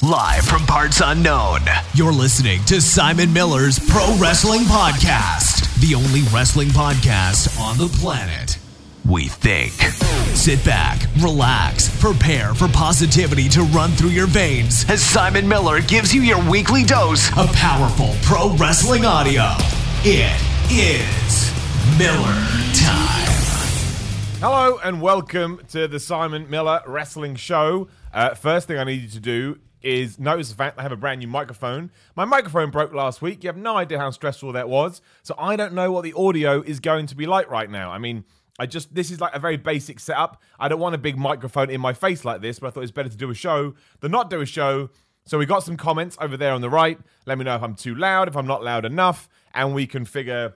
Live from parts unknown, you're listening to Simon Miller's Pro Wrestling Podcast, the only wrestling podcast on the planet. We think. Sit back, relax, prepare for positivity to run through your veins as Simon Miller gives you your weekly dose of powerful pro wrestling audio. It is Miller Time. Hello and welcome to the Simon Miller Wrestling Show. Uh, first thing I need you to do is notice the fact I have a brand new microphone. My microphone broke last week. You have no idea how stressful that was. So I don't know what the audio is going to be like right now. I mean, I just this is like a very basic setup. I don't want a big microphone in my face like this, but I thought it was better to do a show than not do a show. So we got some comments over there on the right. Let me know if I'm too loud, if I'm not loud enough, and we can figure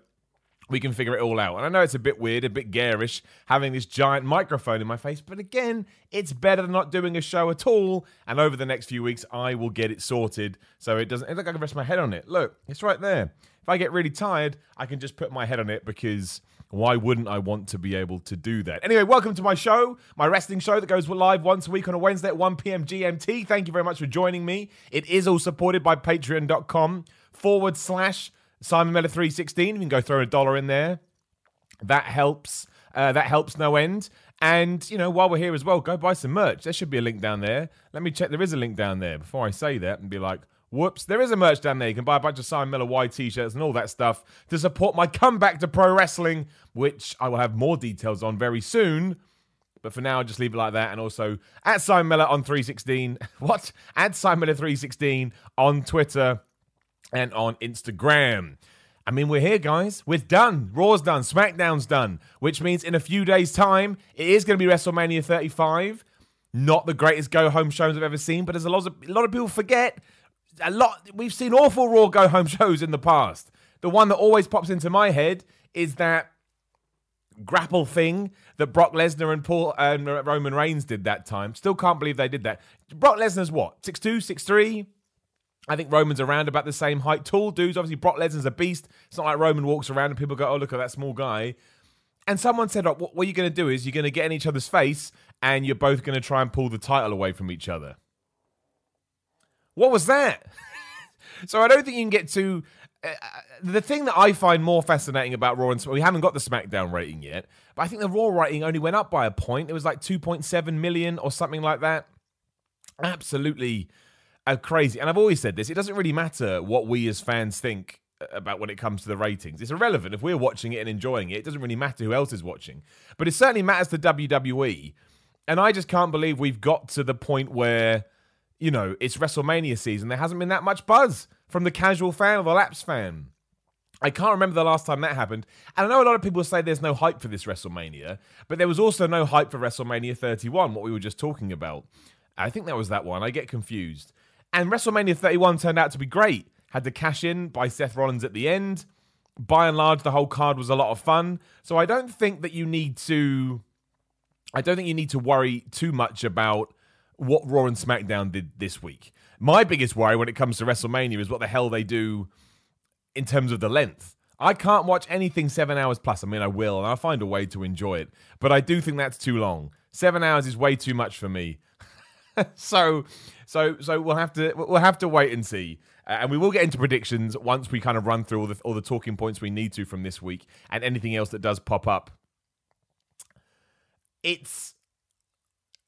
we can figure it all out. And I know it's a bit weird, a bit garish having this giant microphone in my face, but again, it's better than not doing a show at all. And over the next few weeks, I will get it sorted so it doesn't it look like I can rest my head on it. Look, it's right there. If I get really tired, I can just put my head on it because why wouldn't I want to be able to do that? Anyway, welcome to my show, my wrestling show that goes live once a week on a Wednesday at 1 p.m. GMT. Thank you very much for joining me. It is all supported by patreon.com forward slash Simon Miller 316. You can go throw a dollar in there. That helps. Uh, that helps no end. And, you know, while we're here as well, go buy some merch. There should be a link down there. Let me check. There is a link down there before I say that and be like, whoops, there is a merch down there. You can buy a bunch of Simon Miller Y t shirts and all that stuff to support my comeback to pro wrestling, which I will have more details on very soon. But for now, I'll just leave it like that. And also at Simon Miller on 316. What? At Simon Miller 316 on Twitter and on Instagram. I mean, we're here, guys. We're done. Raw's done. SmackDown's done. Which means in a few days' time, it is going to be WrestleMania 35. Not the greatest go home shows I've ever seen, but as a lot of a lot of people forget, a lot we've seen awful Raw go home shows in the past. The one that always pops into my head is that grapple thing that Brock Lesnar and Paul and Roman Reigns did that time. Still can't believe they did that. Brock Lesnar's what? 6'2, 6'3? I think Roman's around about the same height. Tall dudes. Obviously, Brock Lesnar's a beast. It's not like Roman walks around and people go, oh, look at that small guy. And someone said, oh, what, what you're going to do is you're going to get in each other's face and you're both going to try and pull the title away from each other. What was that? so I don't think you can get to. Uh, the thing that I find more fascinating about Raw and we haven't got the SmackDown rating yet, but I think the Raw rating only went up by a point. It was like 2.7 million or something like that. Absolutely uh, crazy. And I've always said this: it doesn't really matter what we as fans think about when it comes to the ratings. It's irrelevant if we're watching it and enjoying it. It doesn't really matter who else is watching, but it certainly matters to WWE. And I just can't believe we've got to the point where you know, it's WrestleMania season. There hasn't been that much buzz from the casual fan or the laps fan. I can't remember the last time that happened. And I know a lot of people say there's no hype for this WrestleMania, but there was also no hype for WrestleMania 31, what we were just talking about. I think that was that one. I get confused. And WrestleMania 31 turned out to be great. Had the cash in by Seth Rollins at the end. By and large, the whole card was a lot of fun. So I don't think that you need to. I don't think you need to worry too much about what Raw and SmackDown did this week. My biggest worry when it comes to WrestleMania is what the hell they do in terms of the length. I can't watch anything seven hours plus. I mean, I will, and I'll find a way to enjoy it. But I do think that's too long. Seven hours is way too much for me. so, so, so we'll have to we'll have to wait and see, uh, and we will get into predictions once we kind of run through all the all the talking points we need to from this week and anything else that does pop up. It's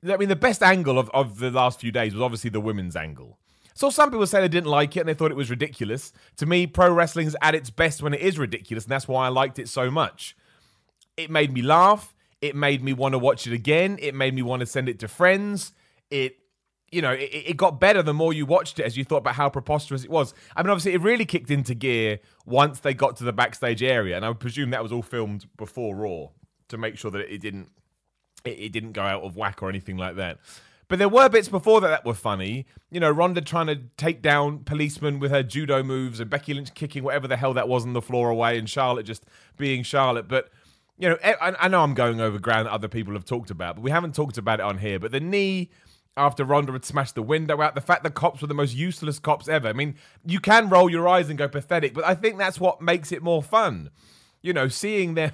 I mean, the best angle of, of the last few days was obviously the women's angle. So some people say they didn't like it and they thought it was ridiculous. To me, pro wrestling's at its best when it is ridiculous, and that's why I liked it so much. It made me laugh. It made me want to watch it again. It made me want to send it to friends. It, you know, it, it got better the more you watched it as you thought about how preposterous it was. I mean, obviously, it really kicked into gear once they got to the backstage area, and I presume that was all filmed before Raw to make sure that it didn't it, it didn't go out of whack or anything like that. But there were bits before that that were funny. You know, Ronda trying to take down policemen with her judo moves, and Becky Lynch kicking whatever the hell that was on the floor away, and Charlotte just being Charlotte. But you know, I, I know I'm going over ground that other people have talked about, but we haven't talked about it on here. But the knee after Ronda had smashed the window out, the fact the cops were the most useless cops ever. I mean, you can roll your eyes and go pathetic, but I think that's what makes it more fun you know, seeing them,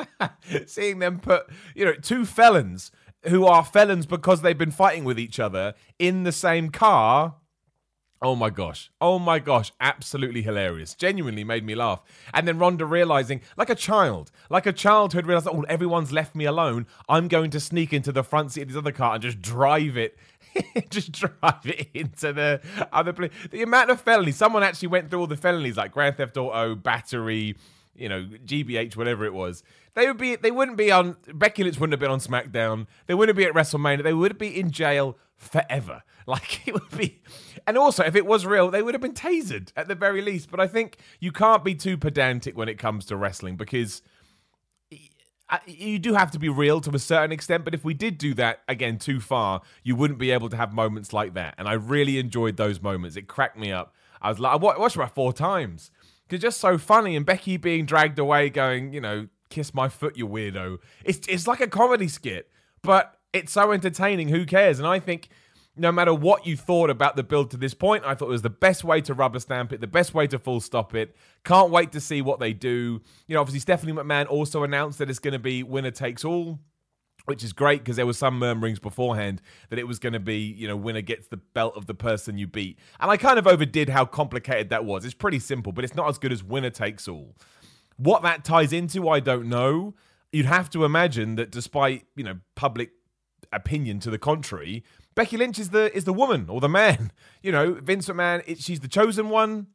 seeing them put, you know, two felons who are felons because they've been fighting with each other in the same car Oh my gosh. Oh my gosh. Absolutely hilarious. Genuinely made me laugh. And then Ronda realizing, like a child, like a child who had realized, oh, everyone's left me alone. I'm going to sneak into the front seat of this other car and just drive it. just drive it into the other place. The amount of felonies. Someone actually went through all the felonies like Grand Theft Auto, battery, you know, GBH, whatever it was. They would be they wouldn't be on Becky Lynch wouldn't have been on SmackDown. They wouldn't be at WrestleMania. They would be in jail forever. Like it would be and also if it was real, they would have been tasered at the very least. But I think you can't be too pedantic when it comes to wrestling because you do have to be real to a certain extent, but if we did do that again too far, you wouldn't be able to have moments like that. And I really enjoyed those moments. It cracked me up. I was like, I watched about four times because just so funny. And Becky being dragged away, going, you know, kiss my foot, you weirdo. It's it's like a comedy skit, but it's so entertaining. Who cares? And I think no matter what you thought about the build to this point, I thought it was the best way to rubber stamp it, the best way to full stop it. Can't wait to see what they do. You know, obviously Stephanie McMahon also announced that it's going to be winner takes all. Which is great because there was some murmurings beforehand that it was going to be, you know, winner gets the belt of the person you beat. And I kind of overdid how complicated that was. It's pretty simple, but it's not as good as winner takes all. What that ties into, I don't know. You'd have to imagine that despite, you know, public opinion to the contrary, Becky Lynch is the is the woman or the man. You know, Vince McMahon, it, she's the chosen one.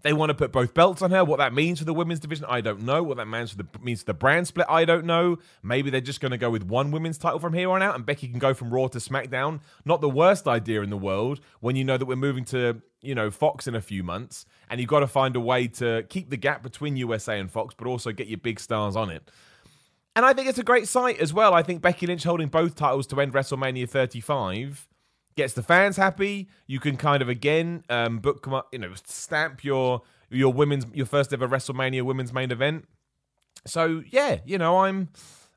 They want to put both belts on her. What that means for the women's division, I don't know. What that means for the means for the brand split, I don't know. Maybe they're just going to go with one women's title from here on out, and Becky can go from Raw to SmackDown. Not the worst idea in the world when you know that we're moving to you know Fox in a few months, and you've got to find a way to keep the gap between USA and Fox, but also get your big stars on it. And I think it's a great sight as well. I think Becky Lynch holding both titles to end WrestleMania 35 gets the fans happy. You can kind of again um, book, come you know, stamp your your women's your first ever WrestleMania women's main event. So yeah, you know, I'm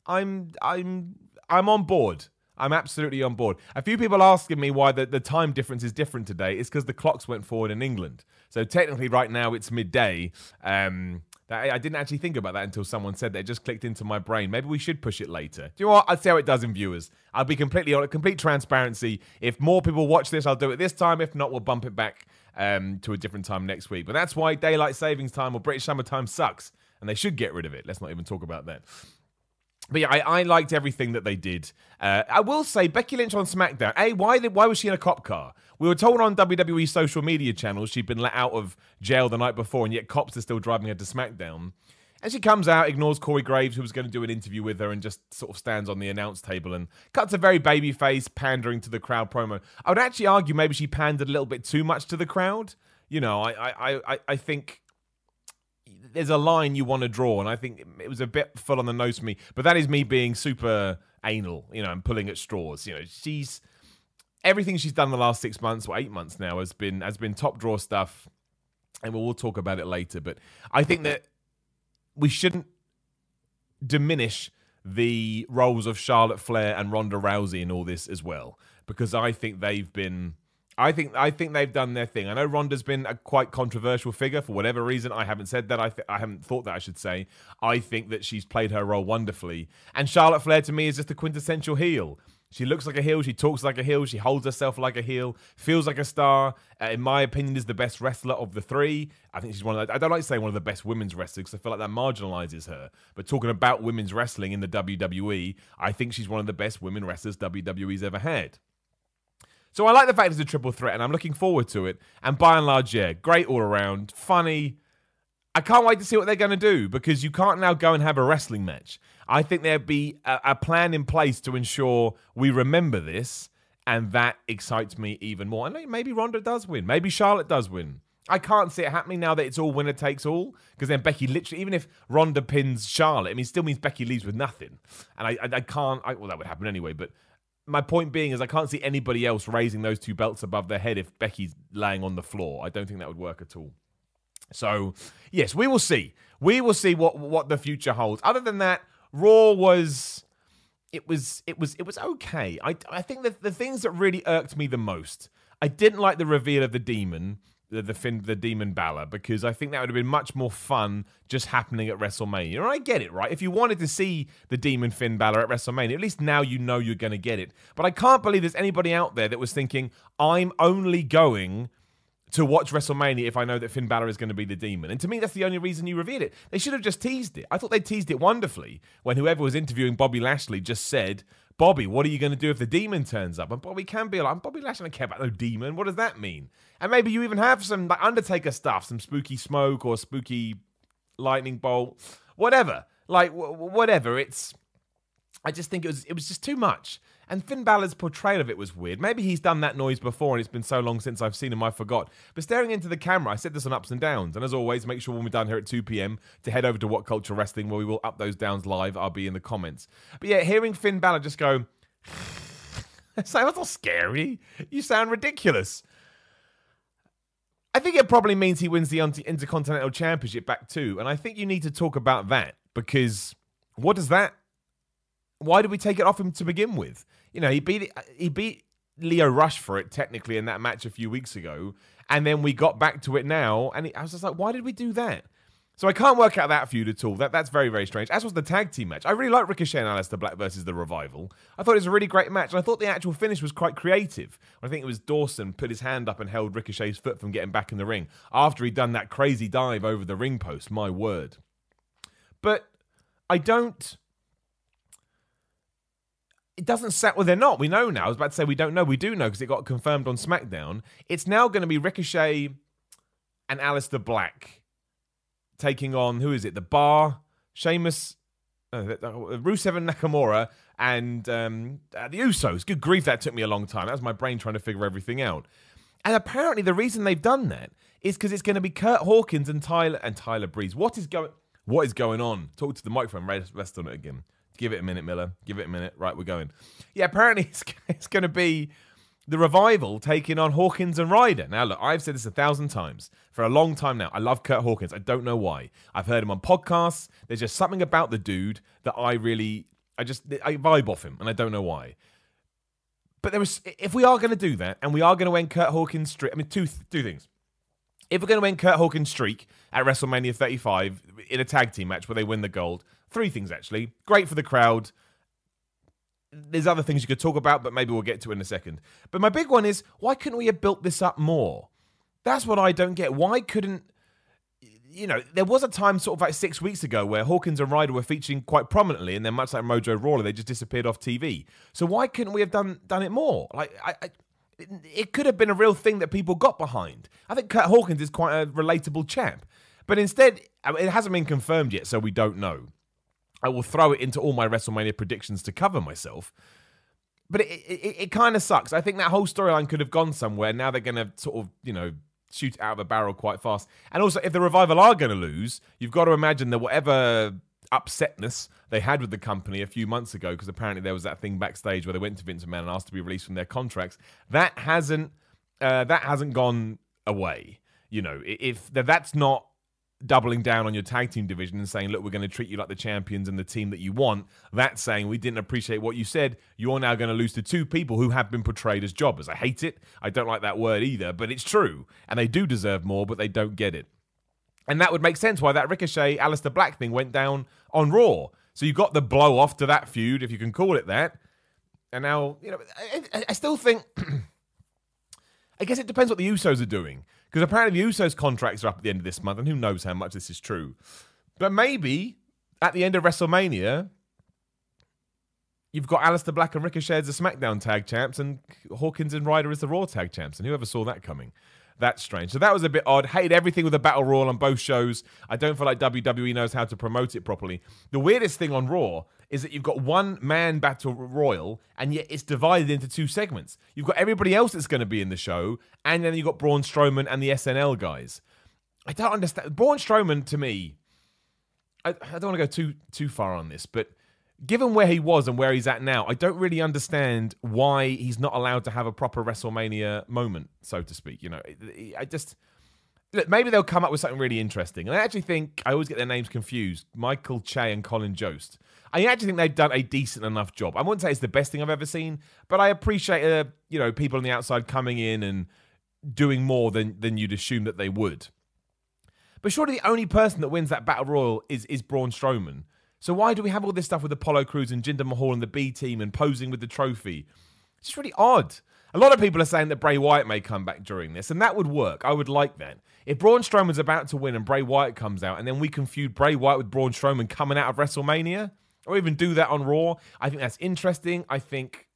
I'm I'm I'm on board. I'm absolutely on board. A few people asking me why the, the time difference is different today. It's because the clocks went forward in England. So technically, right now it's midday. Um, that, I didn't actually think about that until someone said that. It just clicked into my brain. Maybe we should push it later. Do you know what? I'll see how it does in viewers. I'll be completely on complete transparency. If more people watch this, I'll do it this time. If not, we'll bump it back um, to a different time next week. But that's why daylight savings time or British summer time sucks, and they should get rid of it. Let's not even talk about that. But yeah, I, I liked everything that they did. Uh, I will say Becky Lynch on SmackDown. A, why did, why was she in a cop car? We were told on WWE social media channels she'd been let out of jail the night before, and yet cops are still driving her to SmackDown. And she comes out, ignores Corey Graves, who was going to do an interview with her, and just sort of stands on the announce table and cuts a very baby face, pandering to the crowd promo. I would actually argue maybe she pandered a little bit too much to the crowd. You know, I I I, I think there's a line you want to draw, and I think it was a bit full on the nose for me. But that is me being super anal, you know, and pulling at straws. You know, she's everything she's done the last six months or eight months now has been has been top draw stuff, and we'll, we'll talk about it later. But I think that we shouldn't diminish the roles of Charlotte Flair and Ronda Rousey in all this as well, because I think they've been I think I think they've done their thing. I know Ronda's been a quite controversial figure for whatever reason. I haven't said that. I th- I haven't thought that. I should say. I think that she's played her role wonderfully. And Charlotte Flair to me is just a quintessential heel. She looks like a heel. She talks like a heel. She holds herself like a heel. Feels like a star. Uh, in my opinion, is the best wrestler of the three. I think she's one of. The, I don't like to say one of the best women's wrestlers because I feel like that marginalizes her. But talking about women's wrestling in the WWE, I think she's one of the best women wrestlers WWE's ever had. So I like the fact it's a triple threat, and I'm looking forward to it. And by and large, yeah, great all around, funny. I can't wait to see what they're going to do because you can't now go and have a wrestling match. I think there'd be a, a plan in place to ensure we remember this, and that excites me even more. And maybe Ronda does win, maybe Charlotte does win. I can't see it happening now that it's all winner takes all. Because then Becky literally, even if Ronda pins Charlotte, I mean, it still means Becky leaves with nothing. And I, I, I can't. I, well, that would happen anyway. But my point being is I can't see anybody else raising those two belts above their head if Becky's laying on the floor. I don't think that would work at all. So, yes, we will see. We will see what what the future holds. Other than that, Raw was it was it was it was okay. I I think that the things that really irked me the most. I didn't like the reveal of the demon. The the, Finn, the Demon Balor because I think that would have been much more fun just happening at WrestleMania. And I get it, right? If you wanted to see the Demon Finn Balor at WrestleMania, at least now you know you're going to get it. But I can't believe there's anybody out there that was thinking, I'm only going to watch WrestleMania if I know that Finn Balor is going to be the demon. And to me, that's the only reason you revealed it. They should have just teased it. I thought they teased it wonderfully when whoever was interviewing Bobby Lashley just said, Bobby, what are you going to do if the demon turns up? And Bobby can be like, I'm Bobby Lashley I don't care about no demon. What does that mean? And maybe you even have some like Undertaker stuff, some spooky smoke or spooky lightning bolt, whatever. Like w- whatever. It's. I just think it was it was just too much. And Finn Balor's portrayal of it was weird. Maybe he's done that noise before and it's been so long since I've seen him I forgot. But staring into the camera, I said this on ups and downs. And as always, make sure when we're done here at 2 p.m. to head over to What Culture Wrestling where we will up those downs live. I'll be in the comments. But yeah, hearing Finn Balor just go, that's not scary. You sound ridiculous. I think it probably means he wins the Intercontinental Championship back too. And I think you need to talk about that because what does that why did we take it off him to begin with? You know, he beat he beat Lio Rush for it technically in that match a few weeks ago, and then we got back to it now, and I was just like, why did we do that? So I can't work out that feud at all. That that's very very strange. As was the tag team match. I really like Ricochet and Aleister Black versus the Revival. I thought it was a really great match, and I thought the actual finish was quite creative. I think it was Dawson put his hand up and held Ricochet's foot from getting back in the ring after he'd done that crazy dive over the ring post. My word. But I don't it doesn't set well they're not. We know now. I was about to say we don't know. We do know because it got confirmed on smackdown. It's now going to be ricochet and Aleister Black taking on who is it? The bar Sheamus uh, Rusev and Nakamura and um, uh, the Usos. Good grief that took me a long time. That was my brain trying to figure everything out. And apparently the reason they've done that is because it's going to be Kurt Hawkins and Tyler and Tyler Breeze. What is going what is going on? Talk to the microphone rest on it again Give it a minute, Miller. Give it a minute. Right, we're going. Yeah, apparently it's, it's going to be the revival taking on Hawkins and Ryder. Now, look, I've said this a thousand times for a long time now. I love Kurt Hawkins. I don't know why. I've heard him on podcasts. There's just something about the dude that I really, I just, I vibe off him, and I don't know why. But there was, if we are going to do that, and we are going to end Kurt Hawkins' streak, I mean, two two things. If we're going to end Kurt Hawkins' streak at WrestleMania 35 in a tag team match where they win the gold, Three things actually. Great for the crowd. There's other things you could talk about, but maybe we'll get to in a second. But my big one is why couldn't we have built this up more? That's what I don't get. Why couldn't you know, there was a time sort of like six weeks ago where Hawkins and Ryder were featuring quite prominently, and then much like Mojo Rawley, they just disappeared off TV. So why couldn't we have done done it more? Like, I, I, it could have been a real thing that people got behind. I think Kurt Hawkins is quite a relatable chap, but instead, it hasn't been confirmed yet, so we don't know. I will throw it into all my WrestleMania predictions to cover myself. But it, it, it kind of sucks. I think that whole storyline could have gone somewhere. Now they're going to sort of, you know, shoot out of a barrel quite fast. And also, if the Revival are going to lose, you've got to imagine that whatever upsetness they had with the company a few months ago, because apparently there was that thing backstage where they went to Vince McMahon and asked to be released from their contracts. That hasn't uh, that hasn't gone away. You know, if that's not doubling down on your tag team division and saying, look, we're going to treat you like the champions and the team that you want. That's saying we didn't appreciate what you said. You're now going to lose to two people who have been portrayed as jobbers. I hate it. I don't like that word either, but it's true. And they do deserve more, but they don't get it. And that would make sense why that Ricochet Aleister Black thing went down on Raw. So you got the blow off to that feud, if you can call it that. And now, you know, I, I still think. I guess it depends what the Usos are doing. Because apparently the Usos' contracts are up at the end of this month, and who knows how much this is true. But maybe at the end of WrestleMania, you've got Aleister Black and Ricochet as the SmackDown tag champs, and Hawkins and Ryder as the Raw tag champs. And whoever saw that coming? That's strange. So that was a bit odd. Hated everything with the Battle Royal on both shows. I don't feel like WWE knows how to promote it properly. The weirdest thing on Raw is that you've got one man battle royal and yet it's divided into two segments. You've got everybody else that's going to be in the show, and then you've got Braun Strowman and the SNL guys. I don't understand. Braun Strowman, to me, I, I don't want to go too too far on this, but given where he was and where he's at now, I don't really understand why he's not allowed to have a proper WrestleMania moment, so to speak. You know, I just look, maybe they'll come up with something really interesting. And I actually think I always get their names confused: Michael Che and Colin Jost. I actually think they've done a decent enough job. I wouldn't say it's the best thing I've ever seen, but I appreciate uh, you know people on the outside coming in and doing more than than you'd assume that they would. But surely the only person that wins that battle royal is is Braun Strowman. So why do we have all this stuff with Apollo Crews and Jinder Mahal and the B team and posing with the trophy? It's just really odd. A lot of people are saying that Bray Wyatt may come back during this, and that would work. I would like that. If Braun Strowman's about to win and Bray Wyatt comes out, and then we can feud Bray Wyatt with Braun Strowman coming out of WrestleMania, or even do that on Raw, I think that's interesting. I think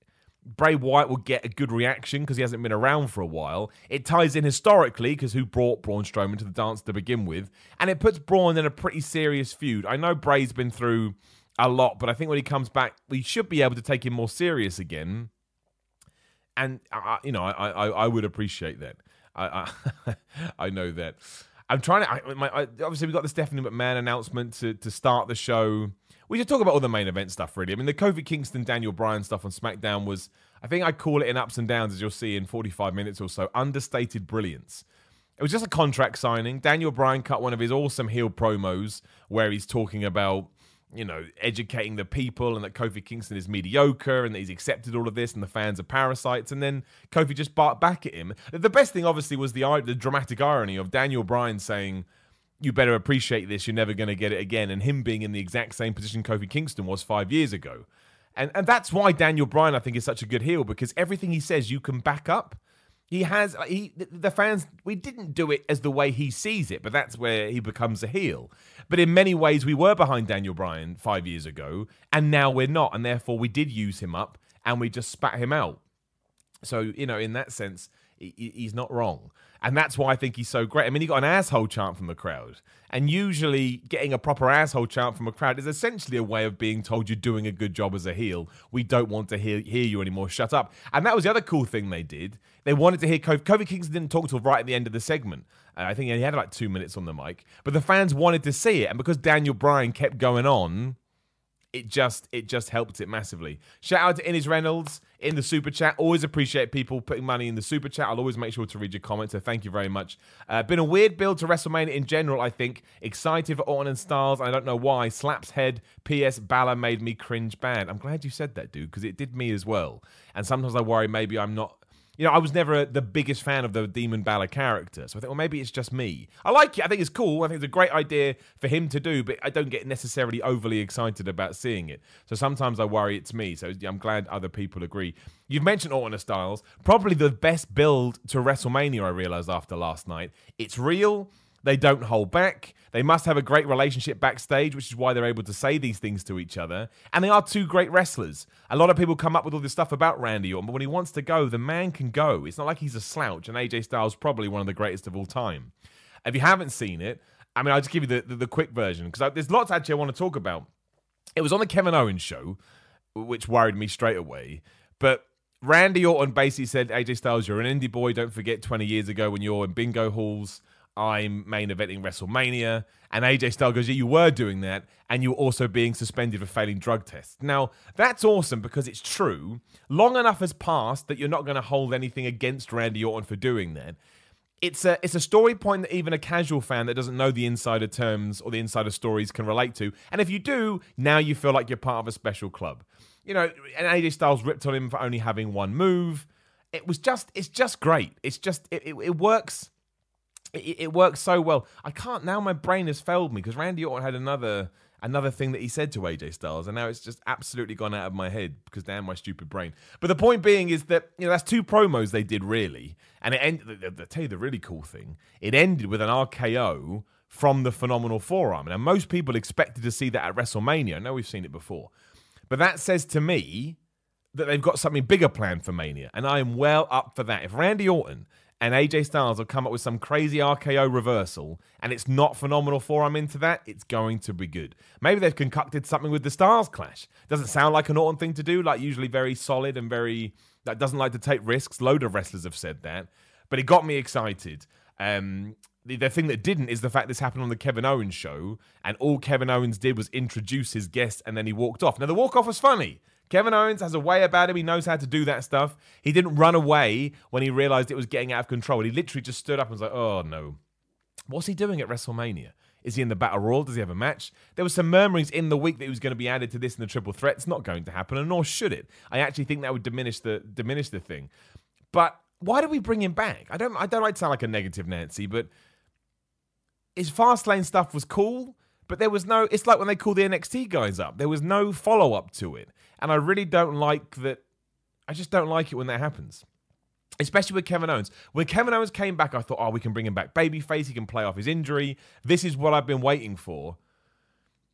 Bray Wyatt will get a good reaction because he hasn't been around for a while. It ties in historically because who brought Braun Strowman to the dance to begin with, and it puts Braun in a pretty serious feud. I know Bray's been through a lot, but I think when he comes back, we should be able to take him more serious again. And uh, you know, I, I I would appreciate that. I I, I know that. I'm trying to. I, my, I, obviously, we got the Stephanie McMahon announcement to to start the show. We should talk about all the main event stuff, really. I mean, the Kofi Kingston, Daniel Bryan stuff on SmackDown was, I think I call it in ups and downs, as you'll see in 45 minutes or so, understated brilliance. It was just a contract signing. Daniel Bryan cut one of his awesome heel promos where he's talking about, you know, educating the people and that Kofi Kingston is mediocre and that he's accepted all of this and the fans are parasites. And then Kofi just barked back at him. The best thing, obviously, was the, the dramatic irony of Daniel Bryan saying, you better appreciate this. You're never going to get it again. And him being in the exact same position Kofi Kingston was five years ago. And, and that's why Daniel Bryan, I think, is such a good heel because everything he says you can back up. He has he the fans. We didn't do it as the way he sees it, but that's where he becomes a heel. But in many ways, we were behind Daniel Bryan five years ago, and now we're not, and therefore we did use him up and we just spat him out. So you know, in that sense, he's not wrong. And that's why I think he's so great. I mean, he got an asshole chant from the crowd. And usually, getting a proper asshole chant from a crowd is essentially a way of being told you're doing a good job as a heel. We don't want to hear, hear you anymore. Shut up. And that was the other cool thing they did. They wanted to hear Kofi. Kofi Kingston didn't talk till right at the end of the segment. Uh, I think he had like two minutes on the mic. But the fans wanted to see it. And because Daniel Bryan kept going on, it just it just helped it massively. Shout out to Innes Reynolds in the super chat. Always appreciate people putting money in the super chat. I'll always make sure to read your comments. So thank you very much. Uh, been a weird build to WrestleMania in general. I think excited for Orton and Styles. I don't know why. Slaps head. P.S. Balor made me cringe bad. I'm glad you said that, dude, because it did me as well. And sometimes I worry maybe I'm not you know, I was never the biggest fan of the Demon Balor character. So I think, well, maybe it's just me. I like it. I think it's cool. I think it's a great idea for him to do, but I don't get necessarily overly excited about seeing it. So sometimes I worry it's me. So I'm glad other people agree. You've mentioned Orton Styles. Probably the best build to WrestleMania, I realized after last night. It's real. They don't hold back. They must have a great relationship backstage, which is why they're able to say these things to each other. And they are two great wrestlers. A lot of people come up with all this stuff about Randy Orton, but when he wants to go, the man can go. It's not like he's a slouch, and AJ Styles probably one of the greatest of all time. If you haven't seen it, I mean, I'll just give you the, the, the quick version because there's lots actually I want to talk about. It was on the Kevin Owens show, which worried me straight away. But Randy Orton basically said, AJ Styles, you're an indie boy. Don't forget 20 years ago when you're in bingo halls I'm main eventing WrestleMania. And AJ Styles goes, Yeah, you were doing that. And you were also being suspended for failing drug tests. Now, that's awesome because it's true. Long enough has passed that you're not going to hold anything against Randy Orton for doing that. It's a, it's a story point that even a casual fan that doesn't know the insider terms or the insider stories can relate to. And if you do, now you feel like you're part of a special club. You know, and AJ Styles ripped on him for only having one move. It was just, it's just great. It's just, it, it, it works it, it works so well. I can't now. My brain has failed me because Randy Orton had another another thing that he said to AJ Styles, and now it's just absolutely gone out of my head because damn my stupid brain. But the point being is that you know that's two promos they did really, and it ended. I tell you the really cool thing, it ended with an RKO from the phenomenal forearm. Now most people expected to see that at WrestleMania. I know we've seen it before, but that says to me that they've got something bigger planned for Mania, and I am well up for that. If Randy Orton and AJ Styles have come up with some crazy RKO reversal, and it's not phenomenal for I'm into that, it's going to be good. Maybe they've concocted something with the Styles Clash. Doesn't sound like an Orton thing to do, like usually very solid and very that doesn't like to take risks. Load of wrestlers have said that, but it got me excited. Um, the, the thing that didn't is the fact this happened on the Kevin Owens show, and all Kevin Owens did was introduce his guest, and then he walked off. Now the walk off was funny. Kevin Owens has a way about him. He knows how to do that stuff. He didn't run away when he realized it was getting out of control. He literally just stood up and was like, oh no. What's he doing at WrestleMania? Is he in the Battle Royal? Does he have a match? There was some murmurings in the week that he was going to be added to this in the triple threat. It's not going to happen, and nor should it. I actually think that would diminish the diminish the thing. But why do we bring him back? I don't I don't like to sound like a negative Nancy, but his Fastlane stuff was cool, but there was no it's like when they call the NXT guys up. There was no follow up to it. And I really don't like that I just don't like it when that happens. Especially with Kevin Owens. When Kevin Owens came back, I thought, oh, we can bring him back babyface. He can play off his injury. This is what I've been waiting for.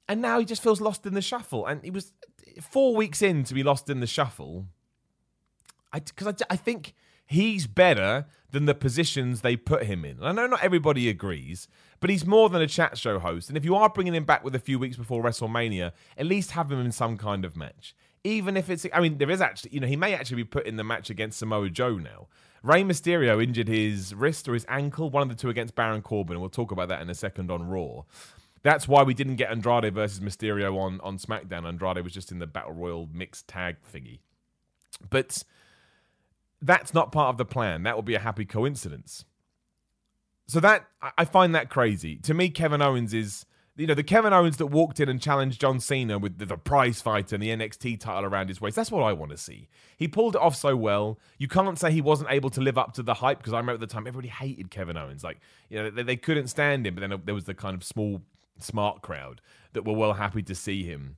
And now he just feels lost in the shuffle. And he was four weeks in to be lost in the shuffle. Because I, I, I think he's better than the positions they put him in. I know not everybody agrees, but he's more than a chat show host. And if you are bringing him back with a few weeks before WrestleMania, at least have him in some kind of match. Even if it's, I mean, there is actually, you know, he may actually be put in the match against Samoa Joe now. Rey Mysterio injured his wrist or his ankle, one of the two against Baron Corbin. And we'll talk about that in a second on Raw. That's why we didn't get Andrade versus Mysterio on, on SmackDown. Andrade was just in the Battle Royal mixed tag thingy. But that's not part of the plan. That will be a happy coincidence. So that I find that crazy. To me, Kevin Owens is you know the Kevin Owens that walked in and challenged John Cena with the, the prize fight and the NXT title around his waist. That's what I want to see. He pulled it off so well. You can't say he wasn't able to live up to the hype because I remember at the time everybody hated Kevin Owens. Like you know they, they couldn't stand him, but then there was the kind of small smart crowd that were well happy to see him.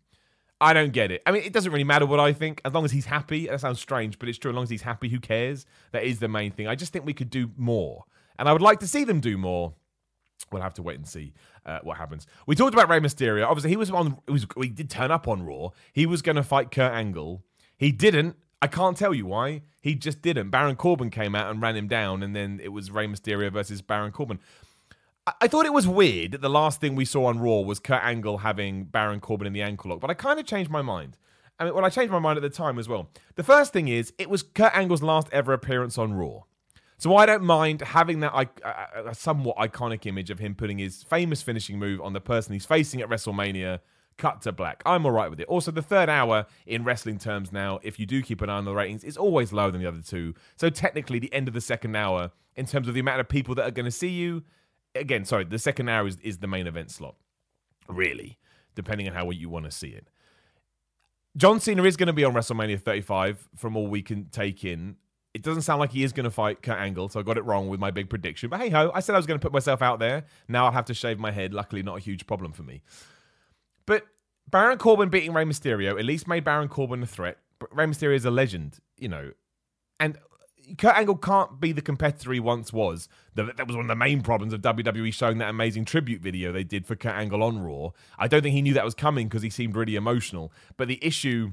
I don't get it. I mean, it doesn't really matter what I think, as long as he's happy. That sounds strange, but it's true. As long as he's happy, who cares? That is the main thing. I just think we could do more. And I would like to see them do more. We'll have to wait and see uh, what happens. We talked about Rey Mysterio. Obviously, he was on. He, was, he did turn up on Raw. He was going to fight Kurt Angle. He didn't. I can't tell you why. He just didn't. Baron Corbin came out and ran him down, and then it was Rey Mysterio versus Baron Corbin. I thought it was weird that the last thing we saw on Raw was Kurt Angle having Baron Corbin in the ankle lock, but I kind of changed my mind. I mean, well, I changed my mind at the time as well. The first thing is, it was Kurt Angle's last ever appearance on Raw. So I don't mind having that uh, somewhat iconic image of him putting his famous finishing move on the person he's facing at WrestleMania, cut to black. I'm all right with it. Also, the third hour in wrestling terms now, if you do keep an eye on the ratings, is always lower than the other two. So technically, the end of the second hour, in terms of the amount of people that are going to see you, again, sorry, the second hour is, is the main event slot, really, depending on how you want to see it. John Cena is going to be on WrestleMania 35 from all we can take in. It doesn't sound like he is going to fight Kurt Angle, so I got it wrong with my big prediction. But hey ho, I said I was going to put myself out there. Now I'll have to shave my head. Luckily, not a huge problem for me. But Baron Corbin beating Rey Mysterio at least made Baron Corbin a threat. But Rey Mysterio is a legend, you know. And Kurt Angle can't be the competitor he once was. That was one of the main problems of WWE showing that amazing tribute video they did for Kurt Angle on Raw. I don't think he knew that was coming because he seemed really emotional. But the issue,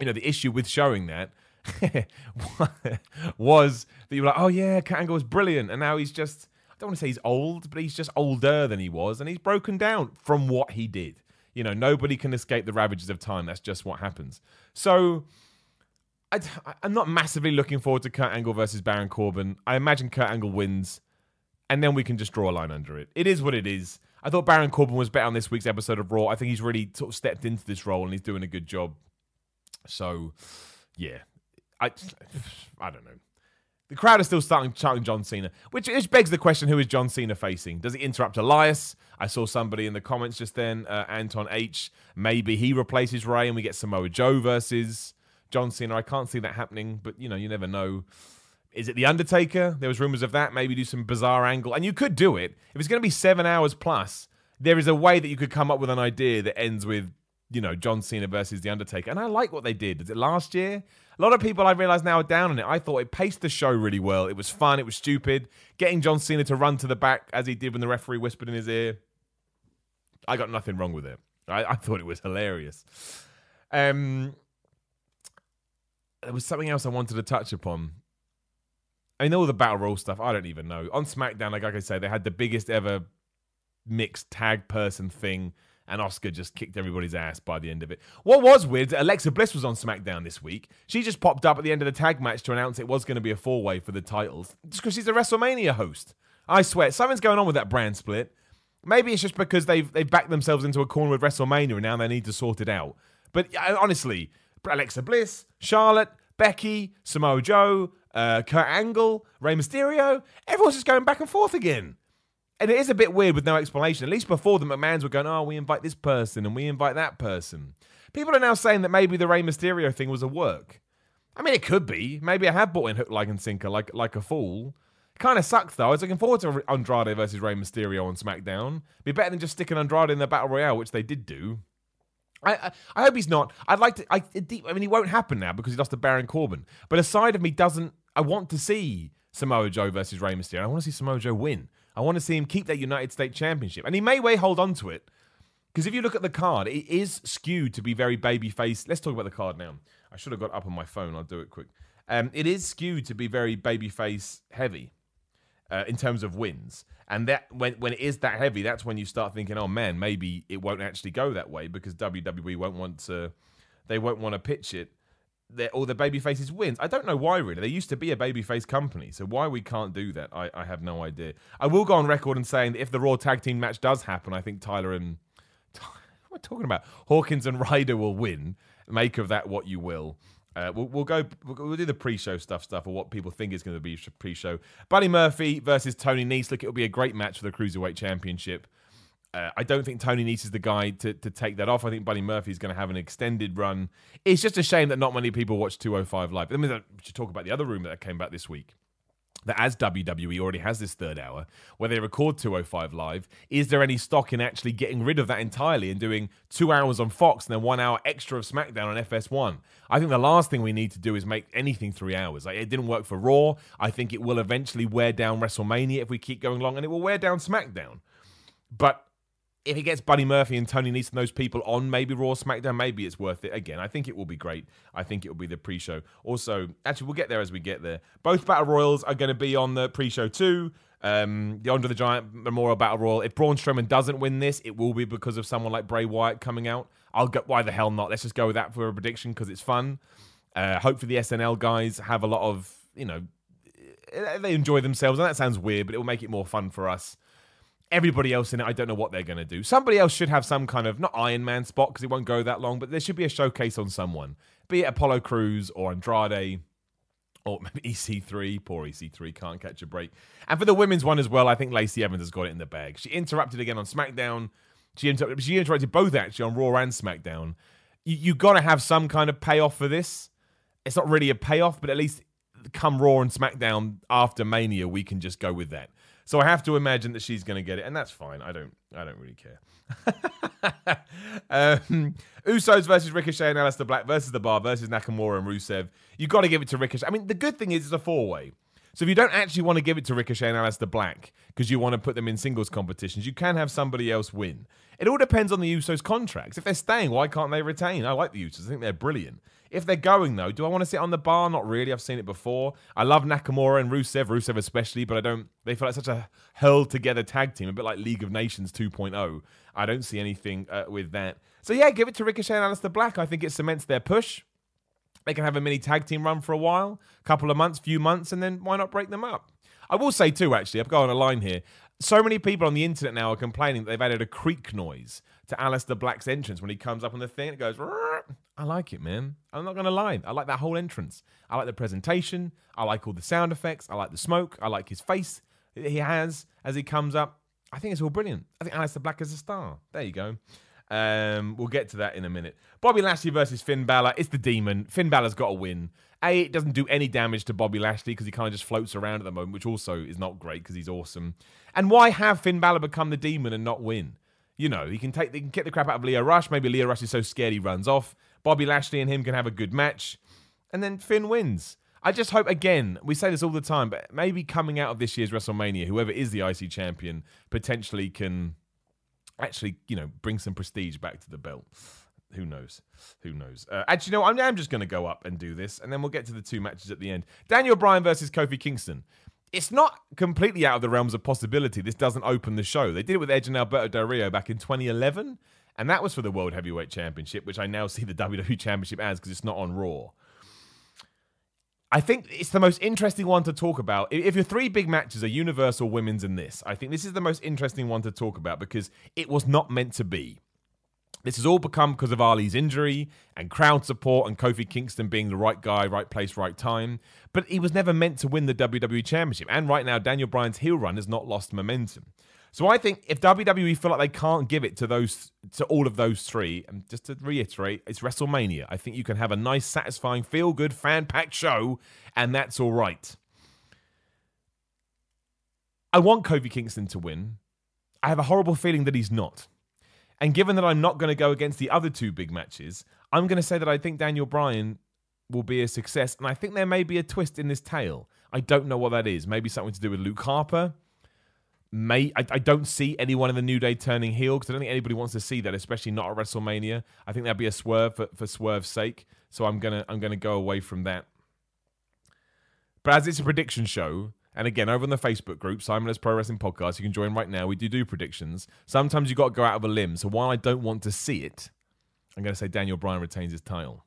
you know, the issue with showing that was that you were like, oh yeah, Kurt Angle was brilliant, and now he's just. I don't want to say he's old, but he's just older than he was, and he's broken down from what he did. You know, nobody can escape the ravages of time. That's just what happens. So I, am not massively looking forward to Kurt Angle versus Baron Corbin. I imagine Kurt Angle wins, and then we can just draw a line under it. It is what it is. I thought Baron Corbin was better on this week's episode of Raw. I think he's really sort of stepped into this role and he's doing a good job. So, yeah, I, I don't know. The crowd is still starting chanting John Cena, which, which begs the question: Who is John Cena facing? Does he interrupt Elias? I saw somebody in the comments just then, uh, Anton H. Maybe he replaces Rey, and we get Samoa Joe versus John Cena. I can't see that happening, but you know, you never know. Is it The Undertaker? There was rumors of that. Maybe do some bizarre angle. And you could do it. If it's going to be seven hours plus, there is a way that you could come up with an idea that ends with, you know, John Cena versus The Undertaker. And I like what they did. Is it last year? A lot of people I realize now are down on it. I thought it paced the show really well. It was fun. It was stupid. Getting John Cena to run to the back as he did when the referee whispered in his ear. I got nothing wrong with it. I, I thought it was hilarious. Um, there was something else I wanted to touch upon. I know all the battle roll stuff. I don't even know. On SmackDown, like, like I say, they had the biggest ever mixed tag person thing, and Asuka just kicked everybody's ass by the end of it. What was weird, Alexa Bliss was on SmackDown this week. She just popped up at the end of the tag match to announce it was going to be a four way for the titles, just because she's a WrestleMania host. I swear, something's going on with that brand split. Maybe it's just because they've they've backed themselves into a corner with WrestleMania and now they need to sort it out. But honestly, Alexa Bliss, Charlotte, Becky, Samoa Joe, uh, Kurt Angle, Rey Mysterio. Everyone's just going back and forth again. And it is a bit weird with no explanation. At least before the McMahons were going, oh, we invite this person and we invite that person. People are now saying that maybe the Rey Mysterio thing was a work. I mean, it could be. Maybe I have bought in hook, like and sinker, like like a fool. Kind of sucks though. I was looking forward to Andrade versus Rey Mysterio on SmackDown. Be better than just sticking Andrade in the Battle Royale, which they did do. I, I, hope he's not. I'd like to. I, I mean, it won't happen now because he lost to Baron Corbin. But a side of me doesn't. I want to see Samoa Joe versus Rey Mysterio. I want to see Samoa Joe win. I want to see him keep that United States Championship, and he may way hold on to it. Because if you look at the card, it is skewed to be very baby babyface. Let's talk about the card now. I should have got up on my phone. I'll do it quick. Um, it is skewed to be very babyface heavy uh, in terms of wins. And that when when it is that heavy, that's when you start thinking, oh man, maybe it won't actually go that way because WWE won't want to, they won't want to pitch it. That all the baby faces wins. I don't know why really. They used to be a babyface company, so why we can't do that, I, I have no idea. I will go on record and saying that if the Raw tag team match does happen, I think Tyler and what am I talking about? Hawkins and Ryder will win. Make of that what you will. Uh, we'll, we'll, go. We'll, do the pre-show stuff, stuff, or what people think is going to be pre-show. Buddy Murphy versus Tony Nese. Look, it'll be a great match for the cruiserweight championship. Uh, I don't think Tony Nese is the guy to, to take that off. I think Buddy Murphy is going to have an extended run. It's just a shame that not many people watch 205 live. I mean, we should talk about the other rumor that came back this week that as WWE already has this third hour where they record 205 live, is there any stock in actually getting rid of that entirely and doing two hours on Fox and then one hour extra of SmackDown on FS1? I think the last thing we need to do is make anything three hours. Like, it didn't work for Raw. I think it will eventually wear down WrestleMania if we keep going long, and it will wear down SmackDown. But if he gets Buddy Murphy and Tony Nese and those people on maybe Raw, SmackDown, maybe it's worth it. Again, I think it will be great. I think it will be the pre-show. Also, actually, we'll get there as we get there. Both Battle Royals are going to be on the pre-show too. Um, the Andre the Giant Memorial Battle Royal. If Braun Strowman doesn't win this, it will be because of someone like Bray Wyatt coming out. I'll go. Why the hell not? Let's just go with that for a prediction because it's fun. Uh, hopefully, the SNL guys have a lot of you know they enjoy themselves, and that sounds weird, but it will make it more fun for us everybody else in it, I don't know what they're going to do. Somebody else should have some kind of, not Iron Man spot because it won't go that long, but there should be a showcase on someone, be it Apollo Crews or Andrade or maybe EC3. Poor EC3 can't catch a break. And for the women's one as well, I think Lacey Evans has got it in the bag. She interrupted again on SmackDown. She interrupted, she interrupted both actually on Raw and SmackDown. You, you got to have some kind of payoff for this. It's not really a payoff, but at least come Raw and SmackDown after Mania, we can just go with that. So I have to imagine that she's going to get it, and that's fine. I don't, I don't really care. um, Usos versus Ricochet and Aleister Black versus The Bar versus Nakamura and Rusev. You've got to give it to Ricochet. I mean, the good thing is it's a four way. So if you don't actually want to give it to Ricochet and Aleister Black because you want to put them in singles competitions, you can have somebody else win. It all depends on the Usos' contracts. If they're staying, why can't they retain? I like the Usos. I think they're brilliant. If they're going though, do I want to sit on the bar? Not really. I've seen it before. I love Nakamura and Rusev, Rusev especially, but I don't. They feel like such a held together tag team, a bit like League of Nations 2.0. I don't see anything uh, with that. So yeah, give it to Ricochet and Aleister Black. I think it cements their push. They can have a mini tag team run for a while, a couple of months, few months, and then why not break them up? I will say too, actually, I've got on a line here. So many people on the internet now are complaining that they've added a creak noise to Aleister Black's entrance when he comes up on the thing. It goes, I like it, man. I'm not to lie. I like that whole entrance. I like the presentation. I like all the sound effects. I like the smoke. I like his face he has as he comes up. I think it's all brilliant. I think Aleister Black is a star. There you go. Um, we'll get to that in a minute. Bobby Lashley versus Finn Balor. It's the demon. Finn Balor's got to win. A, it doesn't do any damage to Bobby Lashley because he kind of just floats around at the moment, which also is not great because he's awesome. And why have Finn Balor become the demon and not win? You know, he can take, they can get the crap out of Lio Rush. Maybe Lio Rush is so scared he runs off. Bobby Lashley and him can have a good match, and then Finn wins. I just hope again, we say this all the time, but maybe coming out of this year's WrestleMania, whoever is the IC champion potentially can actually, you know, bring some prestige back to the belt. Who knows? Who knows? Uh, actually, no, I'm, I'm just going to go up and do this, and then we'll get to the two matches at the end. Daniel Bryan versus Kofi Kingston. It's not completely out of the realms of possibility. This doesn't open the show. They did it with Edge and Alberto Del Rio back in 2011, and that was for the World Heavyweight Championship, which I now see the WWE Championship as because it's not on Raw. I think it's the most interesting one to talk about. If your three big matches are Universal, Women's, and this, I think this is the most interesting one to talk about because it was not meant to be. This has all become because of Ali's injury and crowd support and Kofi Kingston being the right guy, right place, right time. But he was never meant to win the WWE Championship. And right now, Daniel Bryan's heel run has not lost momentum. So I think if WWE feel like they can't give it to those to all of those three, and just to reiterate, it's WrestleMania. I think you can have a nice, satisfying, feel good, fan packed show, and that's all right. I want Kofi Kingston to win. I have a horrible feeling that he's not. And given that I'm not going to go against the other two big matches, I'm going to say that I think Daniel Bryan will be a success. And I think there may be a twist in this tale. I don't know what that is. Maybe something to do with Luke Harper may I, I, don't see anyone in the New Day turning heel because I don't think anybody wants to see that, especially not at WrestleMania. I think that'd be a swerve for, for swerve's sake. So I'm gonna I'm gonna go away from that. But as it's a prediction show, and again over on the Facebook group, Simonless Pro Wrestling Podcast, you can join right now. We do do predictions. Sometimes you got to go out of a limb. So while I don't want to see it, I'm to say Daniel Bryan retains his title.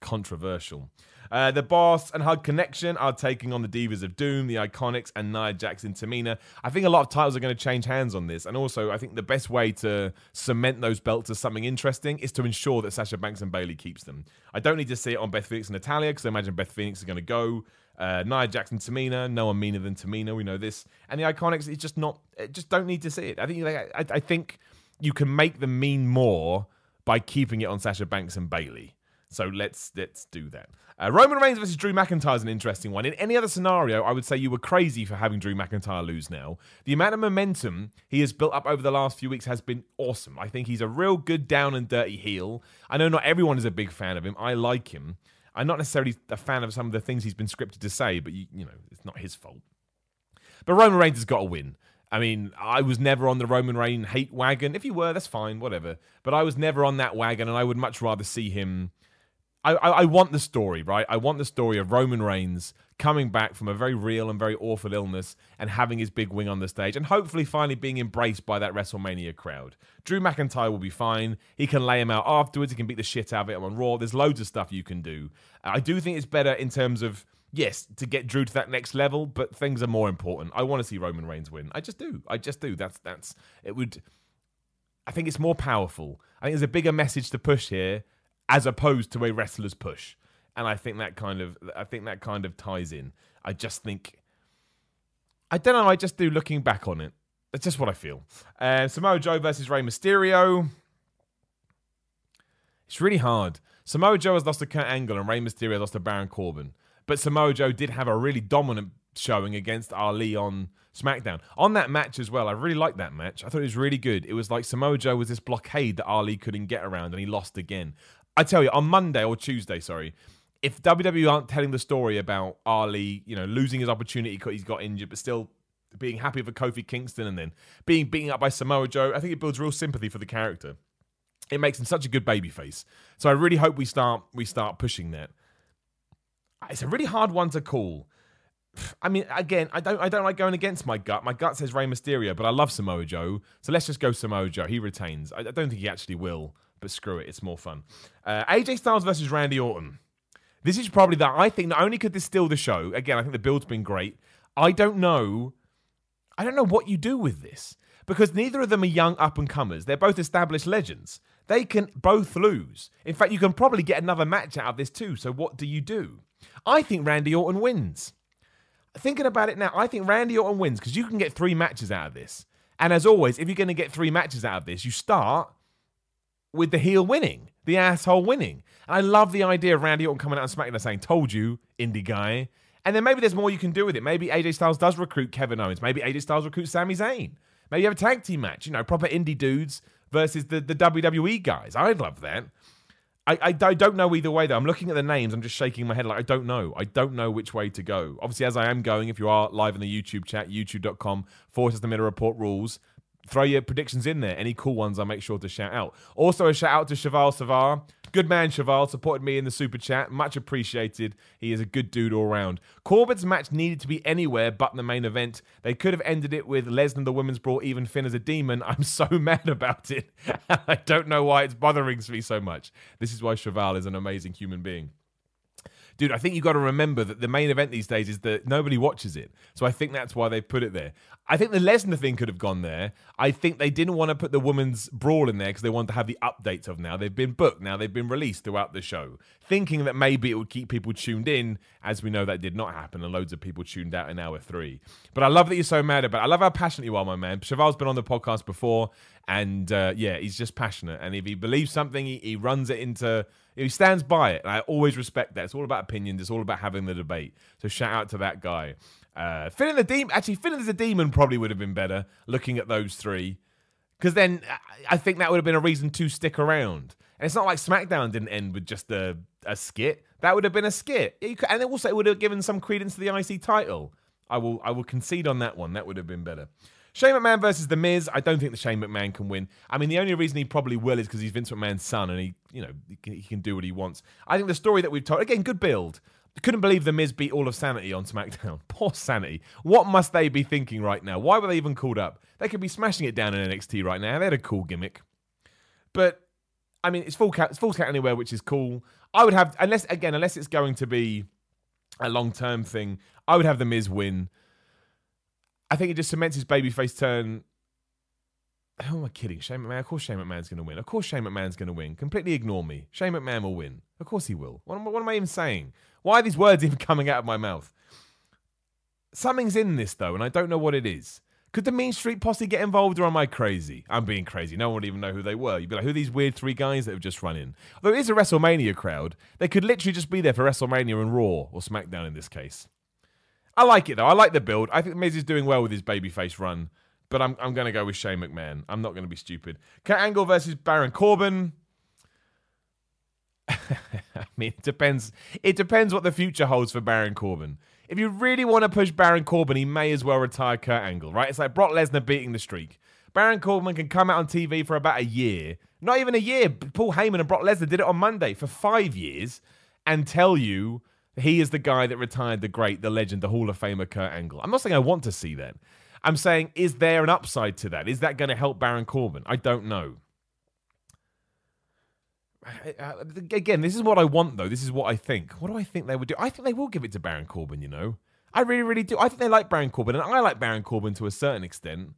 Controversial. Uh, the Boss and Hug Connection are taking on the Divas of Doom, the Iconics, and Nia Jax and Tamina. I think a lot of titles are going to change hands on this. And also, I think the best way to cement those belts as something interesting is to ensure that Sasha Banks and Bayley keeps them. I don't need to see it on Beth Phoenix and Natalya because I imagine Beth Phoenix is going to go. Uh, Nia Jax and, Tamina, no one meaner than Tamina. We know this, and the Iconics. It's just not. Just don't need to see it. I think. I, I think you can make them mean more by keeping it on Sasha Banks and Bayley. So let's let's do that. Uh, Roman Reigns versus Drew McIntyre is an interesting one. In any other scenario, I would say you were crazy for having Drew McIntyre lose now. The amount of momentum he has built up over the last few weeks has been awesome. I think he's a real good down and dirty heel. I know not everyone is a big fan of him. I like him. I'm not necessarily a fan of some of the things he's been scripted to say, but you, you know, it's not his fault. But Roman Reigns has got to win. I mean, I was never on the Roman Reigns hate wagon. If you were, that's fine, whatever. But I was never on that wagon, and I would much rather see him I, I, want the story, right? I want the story of Roman Reigns coming back from a very real and very awful illness and having his big wing on the stage and hopefully finally being embraced by that WrestleMania crowd. Drew McIntyre will be fine. He can lay him out afterwards. He can beat the shit out of it on Raw. There's loads of stuff you can do. I do think it's better in terms of yes, to get Drew to that next level, but things are more important. I want to see Roman Reigns win. I just do. I just do. That's that's it would I think it's more powerful. I think there's a bigger message to push here as opposed to a wrestler's push. And I think that kind of I think that kind of ties in. I just think I don't know, I just do looking back on it. That's just what I feel. Uh, Samoa Joe versus Rey Mysterio. It's really hard. Samoa Joe has lost to Kurt Angle and Rey Mysterio lost to Baron Corbin. But Samoa Joe did have a really dominant showing against Ali on SmackDown. On that match as well, I really liked that match. I thought it was really good. It was like Samoa Joe was this blockade that Ali couldn't get around and he lost again. I tell you, on Monday or Tuesday, sorry, if WWE aren't telling the story about Ali, you know, losing his opportunity because he's got injured, but still being happy for Kofi Kingston and then being beaten up by Samoa Joe, I think it builds real sympathy for the character. It makes him such a good babyface. So I really hope we start we start pushing that. It's a really hard one to call. I mean, again, I don't I don't like going against my gut. My gut says Rey Mysterio, but I love Samoa Joe, so let's just go Samoa Joe. He retains. I, I don't think he actually will but screw it, it's more fun. Uh, AJ Styles versus Randy Orton. This is probably that I think not only could this steal the show, again, I think the build's been great. I don't know. I don't know what you do with this because neither of them are young up and comers. They're both established legends. They can both lose. In fact, you can probably get another match out of this too. So what do you do? I think Randy Orton wins. Thinking about it now, I think Randy Orton wins because you can get three matches out of this. And as always, if you're going to get three matches out of this, you start with the heel winning, the asshole winning. And I love the idea of Randy Orton coming out and smacking and saying, Told you, indie guy. And then maybe there's more you can do with it. Maybe AJ Styles does recruit Kevin Owens. Maybe AJ Styles recruits Sami Zayn. Maybe you have a tag team match, you know, proper indie dudes versus the, the WWE guys. I'd love that. I, I, I, don't know either way, though. I'm looking at the names. I'm just shaking my head like I don't know. I don't know which way to go. Obviously, as I am going, if you are live in the YouTube chat, youtube.com slash the Miller Report rules, throw your predictions in there. Any cool ones, I'll make sure to shout out. Also, a shout out to Cheval Savar. Good man, Cheval, supported me in the super chat. Much appreciated. He is a good dude all round. Corbin's match needed to be anywhere but the main event. They could have ended it with Lesnar, the women's brawl, even Finn as a demon. I'm so mad about it. I don't know why it's bothering me so much. This is why Cheval is an amazing human being. Dude, I think you got to remember that the main event these days is that nobody watches it. So I think that's why they put it there. I think the Lesnar thing could have gone there. I think they didn't want to put the women's brawl in there because they wanted to have the updates of now. They've been booked, now they've been released throughout the show, thinking that maybe it would keep people tuned in. As we know, that did not happen, and loads of people tuned out in hour three. But I love that you're so mad about it. I love how passionate you are, my man. Cheval's been on the podcast before, and uh, yeah, he's just passionate. And if he believes something, he, he runs it into he stands by it. And I always respect that. It's all about opinions. It's all about having the debate. So shout out to that guy. Uh, Finn and the Demon. Actually, Finn as a Demon probably would have been better looking at those three. Because then I think that would have been a reason to stick around. And it's not like SmackDown didn't end with just a, a skit. That would have been a skit. And also, it would have given some credence to the IC title. I will, I will concede on that one. That would have been better. Shane McMahon versus The Miz. I don't think the Shane McMahon can win. I mean, the only reason he probably will is because he's Vince McMahon's son and he, you know, he can, do what he wants. I think the story that we've told, again, good build. Couldn't believe The Miz beat all of Sanity on SmackDown. Poor Sanity. What must they be thinking right now? Why were they even called up? They could be smashing it down in NXT right now. They had a cool gimmick. But, I mean, it's falls count, it's falls count anywhere, which is cool. I would have, unless, again, unless it's going to be a long term thing, I would have The Miz win. I think it just cements his babyface turn. Who am I kidding? Shane McMahon? Of course Shane McMahon's going to win. Of course Shane McMahon's going to win. Completely ignore me. Shane McMahon will win. Of course he will. What am, what am I even saying? Why are these words even coming out of my mouth? Something's in this, though, and I don't know what it is. Could the Mean Street Posse get involved, or am I crazy? I'm being crazy. No one would even know who they were. You'd be like, who are these weird three guys that have just run in? Although it is a WrestleMania crowd, they could literally just be there for WrestleMania and Raw, or SmackDown in this case. I like it though. I like the build. I think Miz is doing well with his babyface run, but I'm I'm going to go with Shane McMahon. I'm not going to be stupid. Kurt Angle versus Baron Corbin. I mean, it depends. It depends what the future holds for Baron Corbin. If you really want to push Baron Corbin, he may as well retire Kurt Angle, right? It's like Brock Lesnar beating the streak. Baron Corbin can come out on TV for about a year, not even a year. Paul Heyman and Brock Lesnar did it on Monday for five years, and tell you he is the guy that retired the great, the legend, the Hall of Famer Kurt Angle. I'm not saying I want to see that. I'm saying, is there an upside to that? Is that going to help Baron Corbin? I don't know. Again, this is what I want, though. This is what I think. What do I think they would do? I think they will give it to Baron Corbin, you know? I really, really do. I think they like Baron Corbin, and I like Baron Corbin to a certain extent.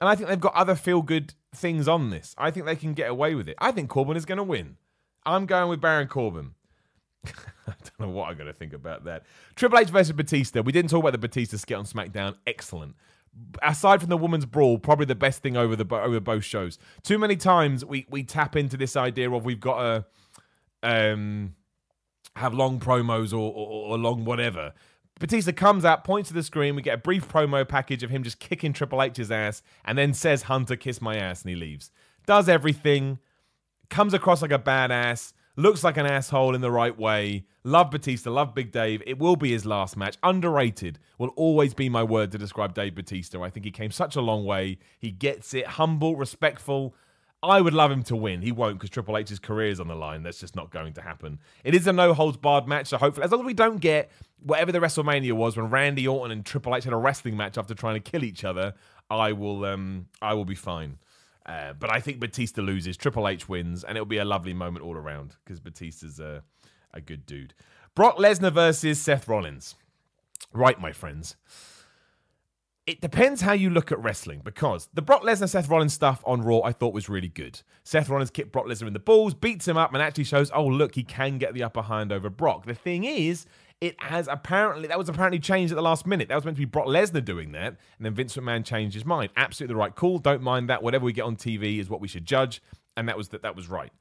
And I think they've got other feel good things on this. I think they can get away with it. I think Corbin is going to win. I'm going with Baron Corbin. I don't know what I'm going to think about that. Triple H versus Batista. We didn't talk about the Batista skit on SmackDown. Excellent. Aside from the woman's brawl, probably the best thing over the over both shows. Too many times we we tap into this idea of we've got to um, have long promos or, or, or long whatever. Batista comes out, points to the screen. We get a brief promo package of him just kicking Triple H's ass, and then says, "Hunter, kiss my ass," and he leaves. Does everything, comes across like a badass looks like an asshole in the right way. Love Batista, love Big Dave. It will be his last match. Underrated will always be my word to describe Dave Batista. I think he came such a long way. He gets it. Humble, respectful. I would love him to win. He won't because Triple H's career is on the line. That's just not going to happen. It is a no holds barred match, so hopefully, as long as we don't get whatever the WrestleMania was when Randy Orton and Triple H had a wrestling match after trying to kill each other, I will um I will be fine. Uh, but I think Batista loses, Triple H wins, and it'll be a lovely moment all around because Batista's a, a good dude. Brock Lesnar versus Seth Rollins. Right, my friends. It depends how you look at wrestling because the Brock Lesnar Seth Rollins stuff on Raw I thought was really good. Seth Rollins kicked Brock Lesnar in the balls, beats him up, and actually shows, oh, look, he can get the upper hand over Brock. The thing is, it has apparently that was apparently changed at the last minute. That was meant to be Brock Lesnar doing that, and then Vince McMahon changed his mind. Absolutely the right call. Don't mind that. Whatever we get on TV is what we should judge, and that was that. That was right.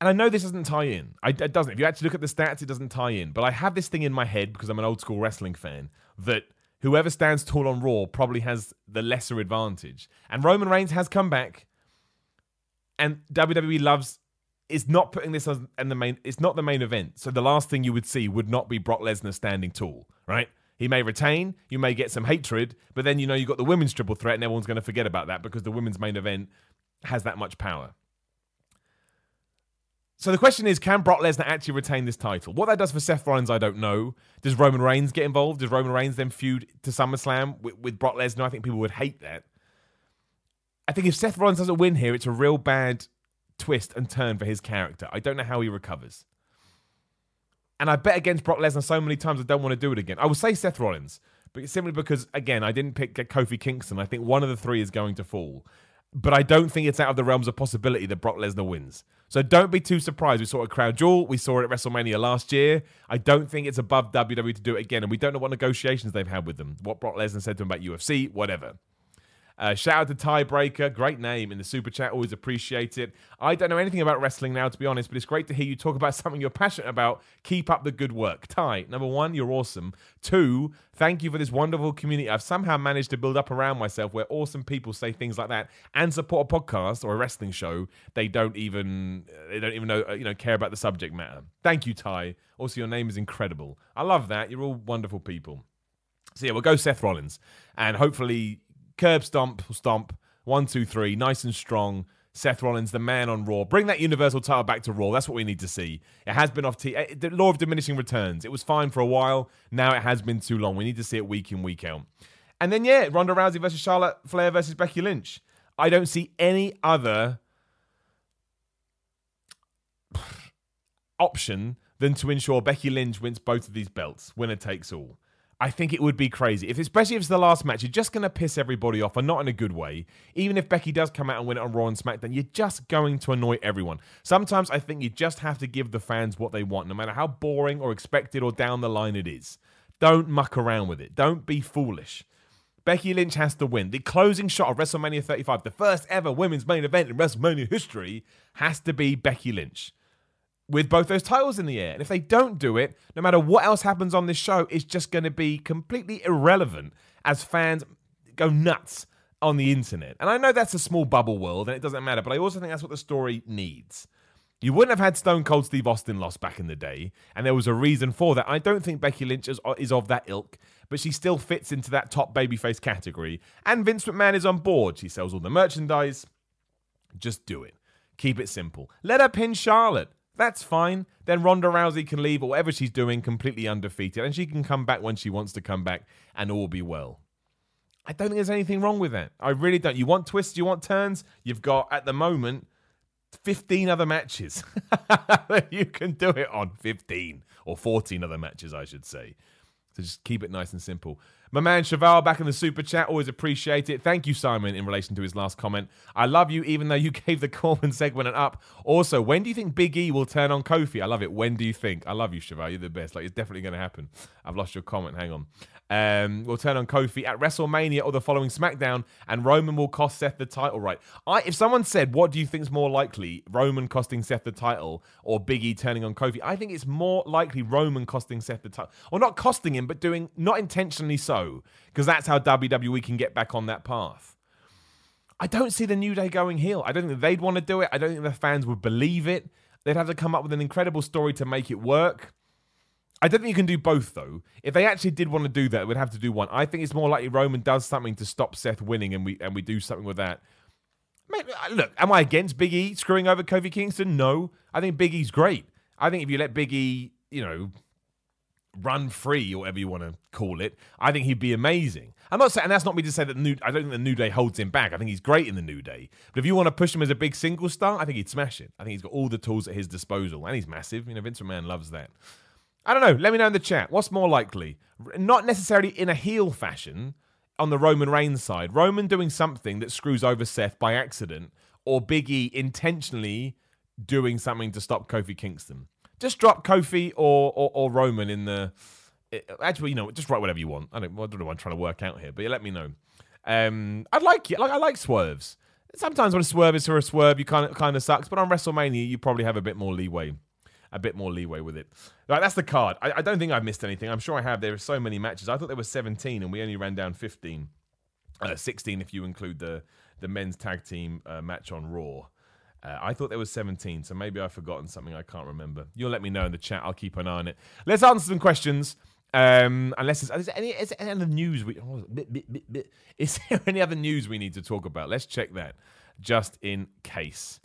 And I know this doesn't tie in. I, it doesn't. If you actually look at the stats, it doesn't tie in. But I have this thing in my head because I'm an old school wrestling fan that whoever stands tall on Raw probably has the lesser advantage. And Roman Reigns has come back, and WWE loves is not putting this as in the main. It's not the main event. So the last thing you would see would not be Brock Lesnar standing tall, right? He may retain, you may get some hatred, but then you know you got the women's triple threat, and everyone's going to forget about that because the women's main event has that much power. So the question is, can Brock Lesnar actually retain this title? What that does for Seth Rollins, I don't know. Does Roman Reigns get involved? Does Roman Reigns then feud to SummerSlam with, with Brock Lesnar? I think people would hate that. I think if Seth Rollins doesn't win here, it's a real bad twist and turn for his character. I don't know how he recovers. And I bet against Brock Lesnar so many times I don't want to do it again. I will say Seth Rollins, but simply because again I didn't pick Kofi Kingston. I think one of the three is going to fall, but I don't think it's out of the realms of possibility that Brock Lesnar wins. So don't be too surprised. We saw a at Crown Jewel. We saw it at WrestleMania last year. I don't think it's above WWE to do it again, and we don't know what negotiations they've had with them. What Brock Lesnar said to him about UFC, whatever. Uh, shout out to Tiebreaker, great name in the super chat. Always appreciate it. I don't know anything about wrestling now, to be honest, but it's great to hear you talk about something you're passionate about. Keep up the good work. Ty, number one, you're awesome. Two, thank you for this wonderful community. I've somehow managed to build up around myself where awesome people say things like that and support a podcast or a wrestling show. They don't even they don't even know uh, you know care about the subject matter. Thank you, Ty. Also, your name is incredible. I love that. You're all wonderful people. So yeah, we'll go Seth Rollins, and hopefully curb stomp, stomp, one, two, three, nice and strong. Seth Rollins, the man on Raw. Bring that Universal title back to Raw. That's what we need to see. It has been off T. Eh, the law of diminishing returns. It was fine for a while. Now it has been too long. We need to see it week in, week out. And then, yeah, Ronda Rousey versus Charlotte Flair versus Becky Lynch. I don't see any other option than to ensure Becky Lynch wins both of these belts. Winner takes all. I think it would be crazy. If especially if it's the last match, you're just gonna piss everybody off and not in a good way. Even if Becky does come out and win it on Raw and SmackDown, you're just going to annoy everyone. Sometimes I think you just have to give the fans what they want, no matter how boring or expected or down the line it is. Don't muck around with it. Don't be foolish. Becky Lynch has to win. The closing shot of WrestleMania 35, the first ever women's main event in WrestleMania history, has to be Becky Lynch with both those titles in the air. And if they don't do it, no matter what else happens on this show, it's just going to be completely irrelevant as fans go nuts on the internet. And I know that's a small bubble world and it doesn't matter, but I also think that's what the story needs. You wouldn't have had Stone Cold Steve Austin lost back in the day, and there was a reason for that. I don't think Becky Lynch is, is of that ilk, but she still fits into that top babyface category. And Vince McMahon is on board. She sells all the merchandise. Just do it. Keep it simple. Let her pin Charlotte. That's fine. Then Ronda Rousey can leave or whatever she's doing completely undefeated, and she can come back when she wants to come back, and all be well. I don't think there's anything wrong with that. I really don't. You want twists, you want turns. You've got at the moment 15 other matches. that you can do it on 15 or 14 other matches, I should say. So just keep it nice and simple. My man Cheval back in the super chat. Always appreciate it. Thank you, Simon, in relation to his last comment. I love you, even though you gave the Corbin segment an up. Also, when do you think Big E will turn on Kofi? I love it. When do you think? I love you, Cheval. You're the best. Like, it's definitely going to happen. I've lost your comment. Hang on. Um, will turn on Kofi at WrestleMania or the following SmackDown, and Roman will cost Seth the title. Right? I, if someone said, "What do you think is more likely, Roman costing Seth the title or Big E turning on Kofi?" I think it's more likely Roman costing Seth the title, or not costing him, but doing not intentionally so, because that's how WWE can get back on that path. I don't see the New Day going heel. I don't think they'd want to do it. I don't think the fans would believe it. They'd have to come up with an incredible story to make it work. I don't think you can do both though. If they actually did want to do that, we'd have to do one. I think it's more likely Roman does something to stop Seth winning, and we and we do something with that. Uh, look, am I against Big E screwing over Kofi Kingston? No, I think Big E's great. I think if you let Big E, you know, run free or whatever you want to call it, I think he'd be amazing. I'm not saying, and that's not me to say that new. I don't think the New Day holds him back. I think he's great in the New Day. But if you want to push him as a big single star, I think he'd smash it. I think he's got all the tools at his disposal, and he's massive. You know, Vince McMahon loves that. I don't know. Let me know in the chat. What's more likely? Not necessarily in a heel fashion on the Roman Reigns side. Roman doing something that screws over Seth by accident, or Big E intentionally doing something to stop Kofi Kingston. Just drop Kofi or or, or Roman in the. It, actually, you know, just write whatever you want. I don't, I don't know what I'm trying to work out here, but let me know. Um, I'd like it. Like I like swerves. Sometimes when a swerve is for a swerve, you kind of kind of sucks. But on WrestleMania, you probably have a bit more leeway a bit more leeway with it. Right, that's the card. I, I don't think I've missed anything. I'm sure I have. There are so many matches. I thought there were 17, and we only ran down 15. Uh, 16 if you include the the men's tag team uh, match on Raw. Uh, I thought there was 17, so maybe I've forgotten something I can't remember. You'll let me know in the chat. I'll keep an eye on it. Let's answer some questions. Um, unless is there any, is there any other news we oh, bit, bit, bit. is there any other news we need to talk about? Let's check that just in case.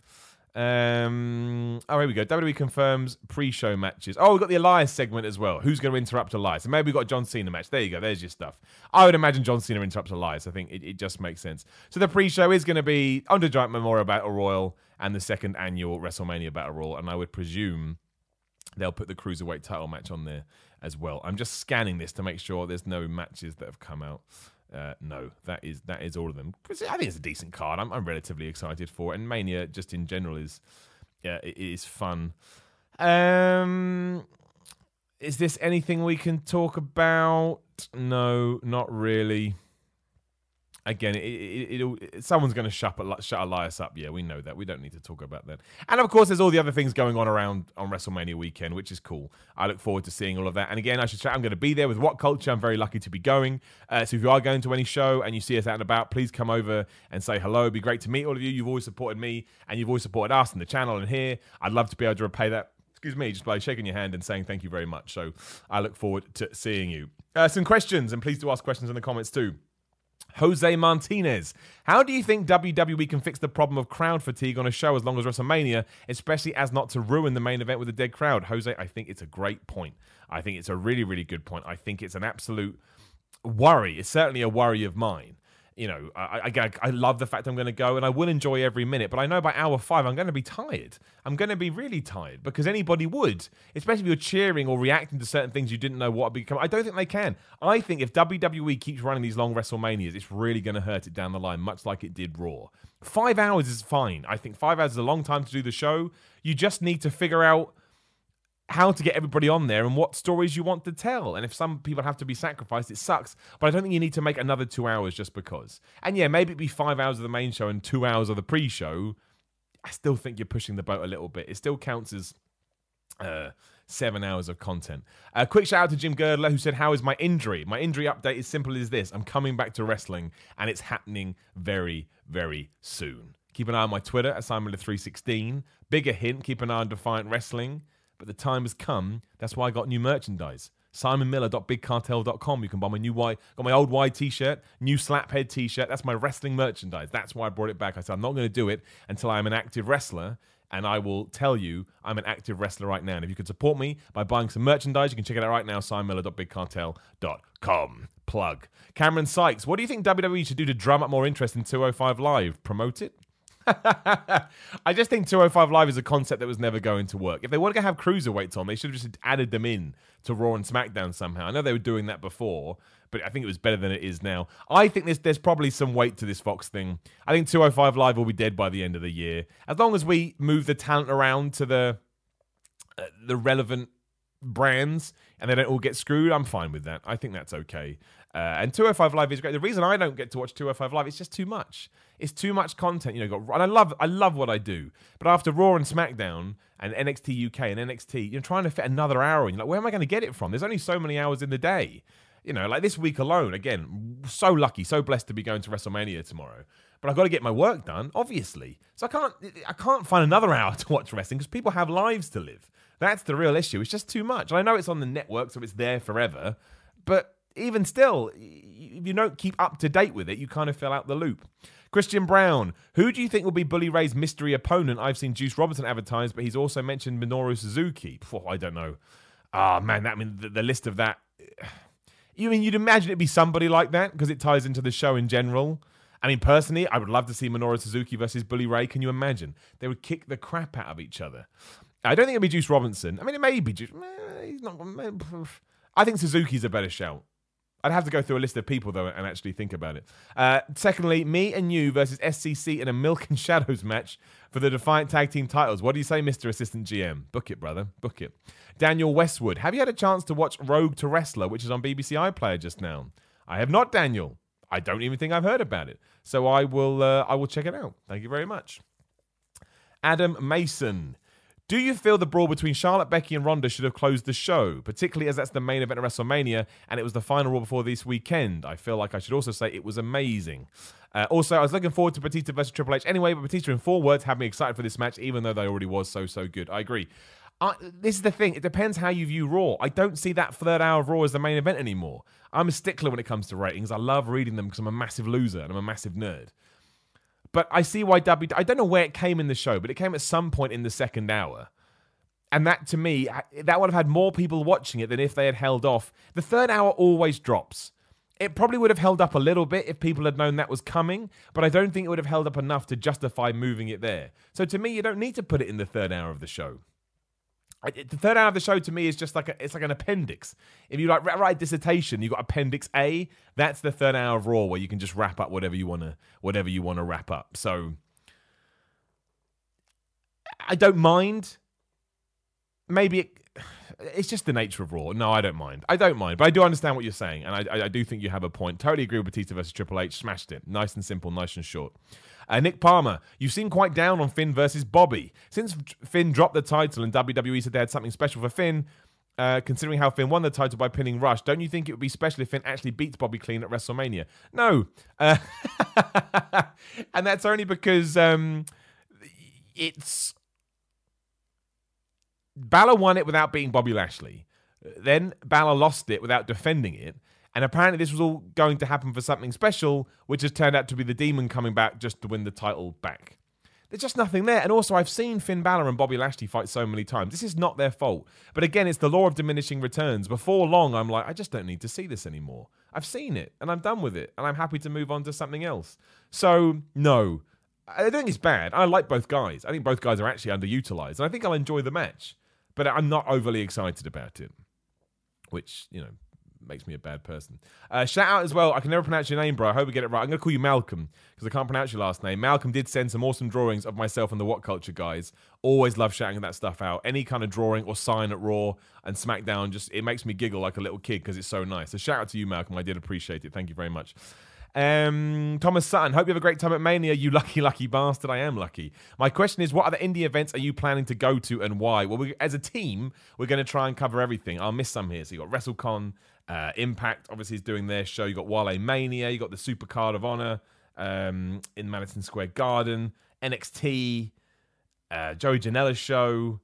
Um, oh, here we go. WWE confirms pre-show matches. Oh, we've got the Elias segment as well. Who's going to interrupt Elias? And maybe we've got a John Cena match. There you go. There's your stuff. I would imagine John Cena interrupts Elias. I think it, it just makes sense. So the pre-show is going to be Andre Giant Memorial Battle Royal and the second annual WrestleMania Battle Royal. And I would presume they'll put the cruiserweight title match on there as well. I'm just scanning this to make sure there's no matches that have come out. Uh, no, that is that is all of them. I think it's a decent card. I'm, I'm relatively excited for it, and Mania just in general is yeah, it is fun. Um, is this anything we can talk about? No, not really again, it, it, it, someone's going to shut, shut Elias up. Yeah, we know that. We don't need to talk about that. And of course, there's all the other things going on around on WrestleMania weekend, which is cool. I look forward to seeing all of that. And again, I should say I'm going to be there with What Culture. I'm very lucky to be going. Uh, so if you are going to any show and you see us out and about, please come over and say hello. It'd be great to meet all of you. You've always supported me and you've always supported us and the channel and here. I'd love to be able to repay that excuse me, just by shaking your hand and saying thank you very much. So I look forward to seeing you. Uh, some questions, and please do ask questions in the comments too. Jose Martinez. How do you think WWE can fix the problem of crowd fatigue on a show as long as WrestleMania, especially as not to ruin the main event with a dead crowd? Jose, I think it's a great point. I think it's a really, really good point. I think it's an absolute worry. It's certainly a worry of mine you know, I, I, I love the fact I'm going to go and I will enjoy every minute, but I know by hour five I'm going to be tired. I'm going to be really tired because anybody would, especially if you're cheering or reacting to certain things you didn't know what become. I don't think they can. I think if WWE keeps running these long WrestleManias, it's really going to hurt it down the line, much like it did Raw. Five hours is fine. I think five hours is a long time to do the show. You just need to figure out how to get everybody on there and what stories you want to tell. And if some people have to be sacrificed, it sucks. But I don't think you need to make another two hours just because. And yeah, maybe it'd be five hours of the main show and two hours of the pre show. I still think you're pushing the boat a little bit. It still counts as uh, seven hours of content. A uh, quick shout out to Jim Girdler who said, How is my injury? My injury update is simple as this I'm coming back to wrestling and it's happening very, very soon. Keep an eye on my Twitter at SimonMiller316. Bigger hint, keep an eye on Defiant Wrestling but the time has come. That's why I got new merchandise. SimonMiller.BigCartel.com. You can buy my new white, got my old white t-shirt, new slaphead t-shirt. That's my wrestling merchandise. That's why I brought it back. I said I'm not going to do it until I'm an active wrestler, and I will tell you I'm an active wrestler right now. And if you could support me by buying some merchandise, you can check it out right now. SimonMiller.BigCartel.com. Plug. Cameron Sykes. What do you think WWE should do to drum up more interest in 205 Live? Promote it? I just think 205 Live is a concept that was never going to work. If they want to have cruiserweights on, they should have just added them in to Raw and SmackDown somehow. I know they were doing that before, but I think it was better than it is now. I think there's there's probably some weight to this Fox thing. I think 205 Live will be dead by the end of the year. As long as we move the talent around to the uh, the relevant brands and they don't all get screwed, I'm fine with that. I think that's okay. Uh, and 205 Live is great. The reason I don't get to watch 205 Live is just too much. It's too much content. You know, got, and I love I love what I do. But after Raw and SmackDown and NXT UK and NXT, you're trying to fit another hour in. You're like, where am I going to get it from? There's only so many hours in the day. You know, like this week alone, again, so lucky, so blessed to be going to WrestleMania tomorrow. But I've got to get my work done, obviously. So I can't I can't find another hour to watch wrestling because people have lives to live. That's the real issue. It's just too much. And I know it's on the network, so it's there forever. But even still, if you don't keep up to date with it, you kind of fill out the loop. Christian Brown, who do you think will be Bully Ray's mystery opponent? I've seen Juice Robinson advertised, but he's also mentioned Minoru Suzuki. Oh, I don't know. Ah, oh, man, that I mean the, the list of that. You mean you'd imagine it'd be somebody like that because it ties into the show in general. I mean, personally, I would love to see Minoru Suzuki versus Bully Ray. Can you imagine? They would kick the crap out of each other. I don't think it'd be Juice Robinson. I mean, it may be Juice. He's not. I think Suzuki's a better shout. I'd have to go through a list of people though and actually think about it. Uh, secondly, me and you versus SCC in a Milk and Shadows match for the Defiant Tag Team titles. What do you say, Mr. Assistant GM? Book it, brother. Book it. Daniel Westwood, have you had a chance to watch Rogue to Wrestler, which is on BBC iPlayer just now? I have not, Daniel. I don't even think I've heard about it. So I will uh, I will check it out. Thank you very much. Adam Mason. Do you feel the brawl between Charlotte, Becky, and Ronda should have closed the show, particularly as that's the main event of WrestleMania and it was the final Raw before this weekend? I feel like I should also say it was amazing. Uh, also, I was looking forward to Batista versus Triple H anyway, but Batista in four words had me excited for this match, even though they already was so, so good. I agree. I, this is the thing. It depends how you view Raw. I don't see that third hour of Raw as the main event anymore. I'm a stickler when it comes to ratings. I love reading them because I'm a massive loser and I'm a massive nerd. But I see why W. I don't know where it came in the show, but it came at some point in the second hour. And that to me, that would have had more people watching it than if they had held off. The third hour always drops. It probably would have held up a little bit if people had known that was coming, but I don't think it would have held up enough to justify moving it there. So to me, you don't need to put it in the third hour of the show. The third hour of the show to me is just like a, it's like an appendix. If you like write dissertation, you got Appendix A. That's the third hour of Raw where you can just wrap up whatever you wanna whatever you wanna wrap up. So I don't mind. Maybe it, it's just the nature of Raw. No, I don't mind. I don't mind, but I do understand what you're saying, and I, I do think you have a point. Totally agree with Batista versus Triple H. Smashed it. Nice and simple, nice and short. Uh, Nick Palmer, you seem quite down on Finn versus Bobby. Since Finn dropped the title and WWE said they had something special for Finn, uh, considering how Finn won the title by pinning Rush, don't you think it would be special if Finn actually beats Bobby clean at WrestleMania? No. Uh, and that's only because um, it's Balor won it without beating Bobby Lashley. Then Balor lost it without defending it. And apparently, this was all going to happen for something special, which has turned out to be the demon coming back just to win the title back. There's just nothing there. And also, I've seen Finn Balor and Bobby Lashley fight so many times. This is not their fault. But again, it's the law of diminishing returns. Before long, I'm like, I just don't need to see this anymore. I've seen it and I'm done with it. And I'm happy to move on to something else. So, no. I don't think it's bad. I like both guys. I think both guys are actually underutilized. And I think I'll enjoy the match but I'm not overly excited about it, which you know makes me a bad person. Uh, shout out as well. I can never pronounce your name, bro. I hope we get it right. I'm going to call you Malcolm because I can't pronounce your last name. Malcolm did send some awesome drawings of myself and the What Culture guys. Always love shouting that stuff out. Any kind of drawing or sign at Raw and SmackDown, just it makes me giggle like a little kid because it's so nice. So shout out to you, Malcolm. I did appreciate it. Thank you very much. Um, Thomas Sutton, hope you have a great time at Mania, you lucky, lucky bastard. I am lucky. My question is, what other indie events are you planning to go to and why? Well, we, as a team, we're going to try and cover everything. I'll miss some here. So you got WrestleCon, uh, Impact, obviously, is doing their show. You got Wale Mania, you got the Super Card of Honor um, in Madison Square Garden, NXT, uh, Joey Janela's show.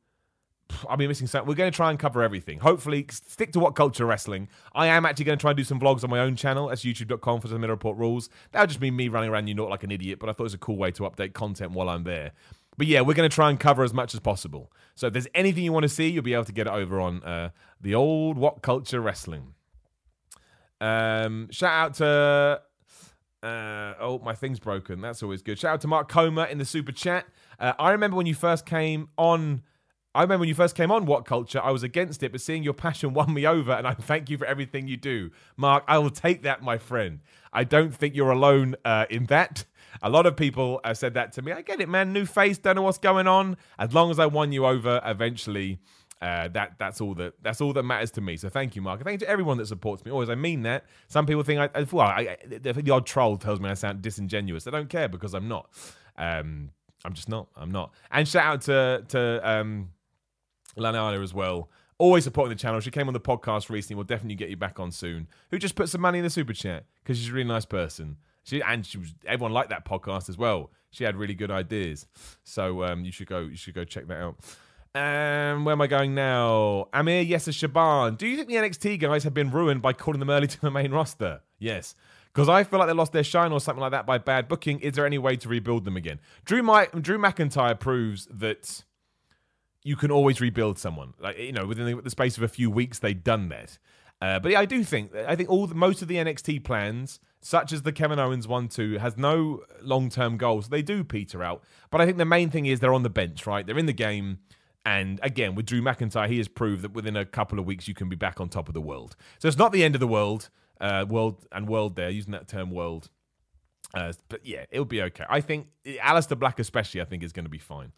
I'll be missing something. We're going to try and cover everything. Hopefully, stick to what culture wrestling. I am actually going to try and do some vlogs on my own channel. That's youtube.com for the Middle Report rules. That'll just be me running around you not like an idiot, but I thought it was a cool way to update content while I'm there. But yeah, we're going to try and cover as much as possible. So if there's anything you want to see, you'll be able to get it over on uh, the old What Culture Wrestling. Um, shout out to. Uh, oh, my thing's broken. That's always good. Shout out to Mark Coma in the super chat. Uh, I remember when you first came on I remember when you first came on What Culture, I was against it, but seeing your passion won me over, and I thank you for everything you do. Mark, I will take that, my friend. I don't think you're alone uh, in that. A lot of people have said that to me. I get it, man. New face, don't know what's going on. As long as I won you over eventually, uh, that that's all that that's all that matters to me. So thank you, Mark. Thank you to everyone that supports me. Always, I mean that. Some people think I, well, I, the, the odd troll tells me I sound disingenuous. I don't care because I'm not. Um, I'm just not. I'm not. And shout out to to um, Lanana as well. Always supporting the channel. She came on the podcast recently. We'll definitely get you back on soon. Who just put some money in the super chat because she's a really nice person. She and she was everyone liked that podcast as well. She had really good ideas. So um, you should go. You should go check that out. Um, where am I going now? Amir Yesser Shaban. Do you think the NXT guys have been ruined by calling them early to the main roster? Yes. Because I feel like they lost their shine or something like that by bad booking. Is there any way to rebuild them again? Drew, My- Drew McIntyre proves that you can always rebuild someone. Like you know, within the, space of a few weeks, they've done that. Uh, but yeah, I do think I think all the, most of the NXT plans, such as the Kevin Owens one, two, has no long term goals. They do peter out. But I think the main thing is they're on the bench, right? They're in the game. And again, with Drew McIntyre, he has proved that within a couple of weeks you can be back on top of the world. So it's not the end of the world, uh, world and world. There, using that term, world. Uh, but yeah, it'll be okay. I think Aleister Black, especially, I think is going to be fine.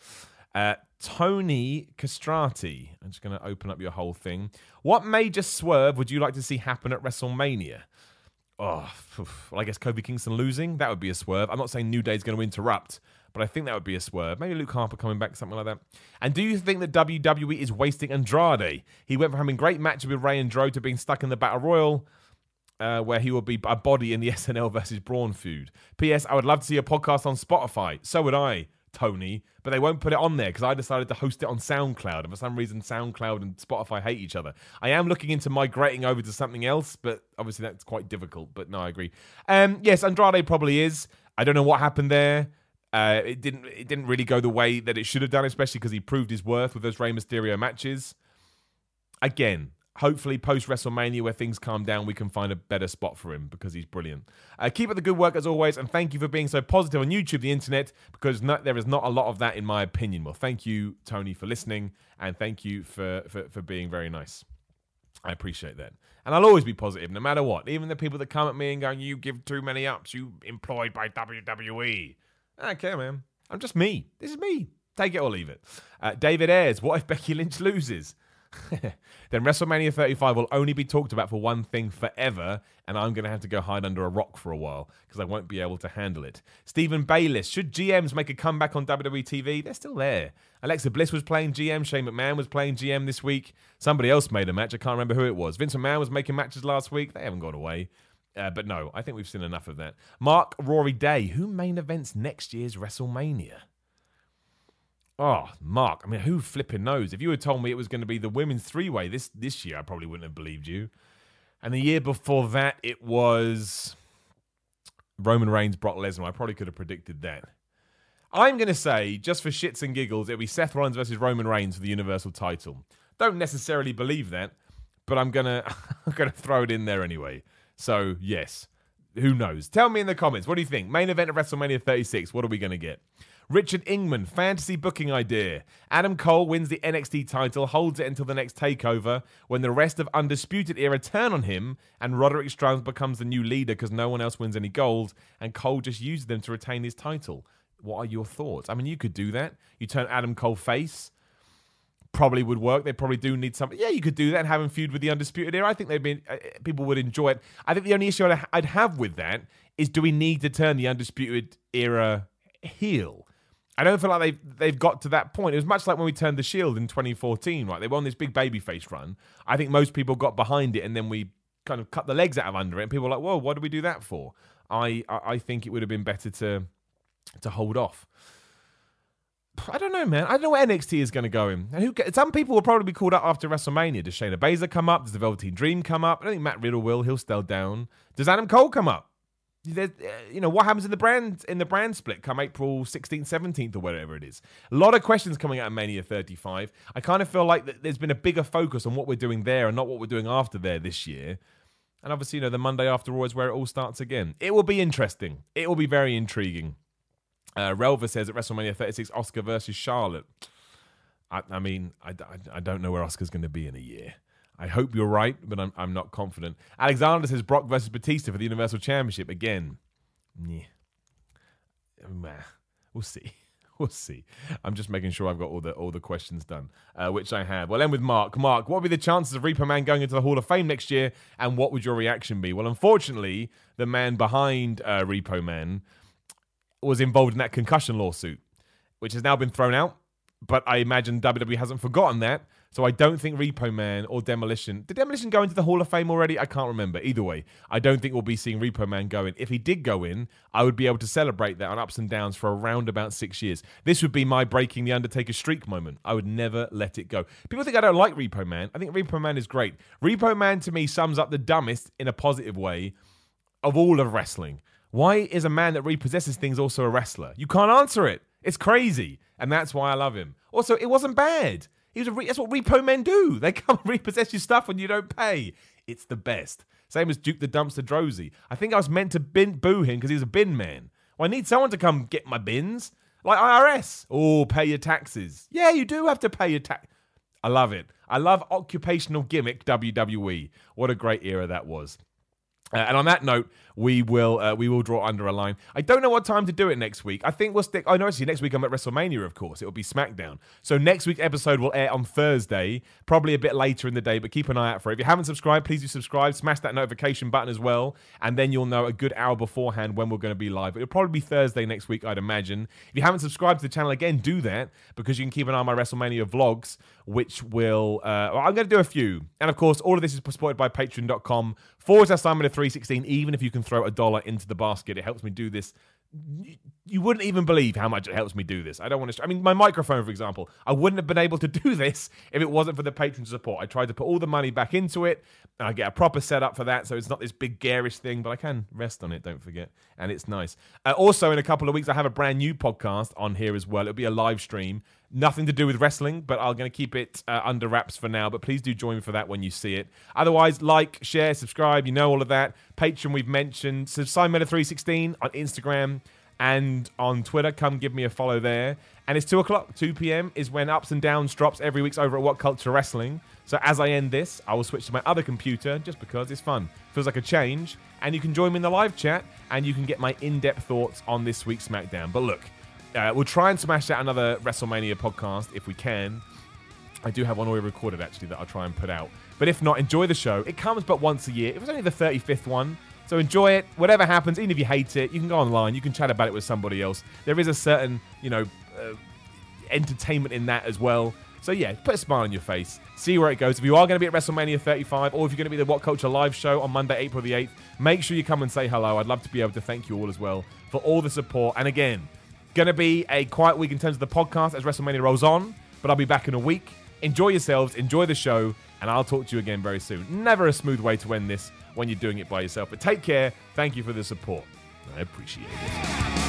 Uh, Tony Castrati. I'm just going to open up your whole thing. What major swerve would you like to see happen at WrestleMania? Oh, well, I guess Kofi Kingston losing. That would be a swerve. I'm not saying New Day is going to interrupt, but I think that would be a swerve. Maybe Luke Harper coming back, something like that. And do you think that WWE is wasting Andrade? He went from having great matches with Rey and Dro to being stuck in the Battle Royal. Uh, where he will be a body in the SNL versus Braun feud. P.S. I would love to see a podcast on Spotify. So would I. Tony, but they won't put it on there because I decided to host it on SoundCloud. And for some reason, SoundCloud and Spotify hate each other. I am looking into migrating over to something else, but obviously that's quite difficult. But no, I agree. Um, yes, Andrade probably is. I don't know what happened there. Uh, it didn't. It didn't really go the way that it should have done, especially because he proved his worth with those Rey Mysterio matches. Again, hopefully post WrestleMania where things calm down, we can find a better spot for him because he's brilliant. Uh, keep up the good work as always, and thank you for being so positive on YouTube, the internet, because there is not a lot of that in my opinion. Well, thank you, Tony, for listening, and thank you for, for, for being very nice. I appreciate that. And I'll always be positive, no matter what. Even the people that come at me and go, you give too many ups, you employed by WWE. I care, man. I'm just me. This is me. Take it or leave it. Uh, David Ayres, what if Becky Lynch loses? then WrestleMania 35 will only be talked about for one thing forever, and I'm going to have to go hide under a rock for a while because I won't be able to handle it. Stephen Bayliss, should GMs make a comeback on WWE TV? They're still there. Alexa Bliss was playing GM, Shane McMahon was playing GM this week. Somebody else made a match. I can't remember who it was. Vince McMahon was making matches last week. They haven't gone away. Uh, but no, I think we've seen enough of that. Mark Rory Day, who main events next year's WrestleMania? Oh, Mark, I mean, who flipping knows? If you had told me it was going to be the women's three way this, this year, I probably wouldn't have believed you. And the year before that, it was Roman Reigns, Brock Lesnar. I probably could have predicted that. I'm going to say, just for shits and giggles, it'll be Seth Rollins versus Roman Reigns for the Universal title. Don't necessarily believe that, but I'm going to I'm going to throw it in there anyway. So, yes. Who knows? Tell me in the comments. What do you think? Main event of WrestleMania 36. What are we going to get? Richard Ingman, fantasy booking idea. Adam Cole wins the NXT title, holds it until the next takeover, when the rest of Undisputed Era turn on him, and Roderick Strong becomes the new leader because no one else wins any gold, and Cole just uses them to retain his title. What are your thoughts? I mean, you could do that. You turn Adam Cole face. Probably would work. They probably do need something. Yeah, you could do that and have him feud with the Undisputed Era. I think they'd be uh, people would enjoy it. I think the only issue I'd have with that is do we need to turn the Undisputed Era heel? I don't feel like they've they've got to that point. It was much like when we turned the Shield in 2014, right? They were on this big babyface run. I think most people got behind it, and then we kind of cut the legs out of under it. And people were like, "Whoa, what did we do that for?" I I think it would have been better to to hold off. I don't know, man. I don't know where NXT is going to go in. And who? Some people will probably be called up after WrestleMania. Does Shayna Baszler come up? Does the Velveteen Dream come up? I don't think Matt Riddle will. He'll still down. Does Adam Cole come up? Uh, you know what happens in the brand in the brand split come April 16th, 17th, or whatever it is. A lot of questions coming out of Mania 35. I kind of feel like there's been a bigger focus on what we're doing there and not what we're doing after there this year. And obviously, you know, the Monday after Raw is where it all starts again. It will be interesting. It will be very intriguing. Uh, Relva says at WrestleMania 36, Asuka versus Charlotte. I, I mean, I, I, I don't know where Asuka's going to be in a year. I hope you're right, but I'm, I'm not confident. Alexander says Brock versus Batista for the Universal Championship again. Yeah. We'll see. We'll see. I'm just making sure I've got all the all the questions done, uh, which I have. Well, end with Mark. Mark, what would be the chances of Repo Man going into the Hall of Fame next year, and what would your reaction be? Well, unfortunately, the man behind uh, Repo Man was involved in that concussion lawsuit, which has now been thrown out. But I imagine WWE hasn't forgotten that. So I don't think Repo Man or Demolition. Did Demolition go into the Hall of Fame already? I can't remember. Either way, I don't think we'll be seeing Repo Man go in. If he did go in, I would be able to celebrate that on ups and downs for around about six years. This would be my breaking the Undertaker streak moment. I would never let it go. People think I don't like Repo Man. I think Repo Man is great. Repo Man to me sums up the dumbest in a positive way of all of wrestling. Why is a man that repossesses things also a wrestler? You can't answer it. It's crazy. And that's why I love him. Also, it wasn't bad. He was a re- that's what repo men do. They come and repossess your stuff when you don't pay. It's the best. Same as Duke the Dumpster Droese. I think I was meant to bin- boo him because he's a bin man. Well, I need someone to come get my bins. Like IRS. Oh, pay your taxes. Yeah, you do have to pay your tax. I love it. I love occupational gimmick WWE. What a great era that was. Uh, and on that note, we will uh, we will draw under a line. I don't know what time to do it next week. I think we'll stick. Oh no, actually, next week I'm at WrestleMania. Of course, it will be SmackDown. So next week's episode will air on Thursday, probably a bit later in the day. But keep an eye out for it. If you haven't subscribed, please do subscribe. Smash that notification button as well, and then you'll know a good hour beforehand when we're going to be live. It'll probably be Thursday next week, I'd imagine. If you haven't subscribed to the channel again, do that because you can keep an eye on my WrestleMania vlogs, which will. Uh, well, I'm going to do a few, and of course, all of this is supported by Patreon.com forward slash Simon of 316. Even if you can throw a dollar into the basket, it helps me do this. You wouldn't even believe how much it helps me do this. I don't want to. I mean, my microphone, for example, I wouldn't have been able to do this if it wasn't for the patron support. I tried to put all the money back into it, and I get a proper setup for that, so it's not this big garish thing. But I can rest on it. Don't forget, and it's nice. Uh, also, in a couple of weeks, I have a brand new podcast on here as well. It'll be a live stream Nothing to do with wrestling, but I'm going to keep it uh, under wraps for now. But please do join me for that when you see it. Otherwise, like, share, subscribe. You know all of that. Patreon, we've mentioned. Subscribe Meta316 on Instagram and on Twitter. Come give me a follow there. And it's 2 o'clock. 2 p.m. is when Ups and Downs drops every week's over at What Culture Wrestling. So as I end this, I will switch to my other computer just because it's fun. Feels like a change. And you can join me in the live chat and you can get my in depth thoughts on this week's SmackDown. But look, uh, we'll try and smash out another WrestleMania podcast if we can. I do have one already recorded actually that I'll try and put out. But if not, enjoy the show. It comes but once a year. It was only the 35th one. So enjoy it. Whatever happens, even if you hate it, you can go online. You can chat about it with somebody else. There is a certain, you know, uh, entertainment in that as well. So yeah, put a smile on your face. See where it goes. If you are going to be at WrestleMania 35, or if you're going to be the What Culture live show on Monday, April the 8th, make sure you come and say hello. I'd love to be able to thank you all as well for all the support. And again, going to be a quiet week in terms of the podcast as WrestleMania rolls on, but I'll be back in a week. Enjoy yourselves, enjoy the show, and I'll talk to you again very soon. Never a smooth way to end this when you're doing it by yourself, but take care. Thank you for the support. I appreciate it.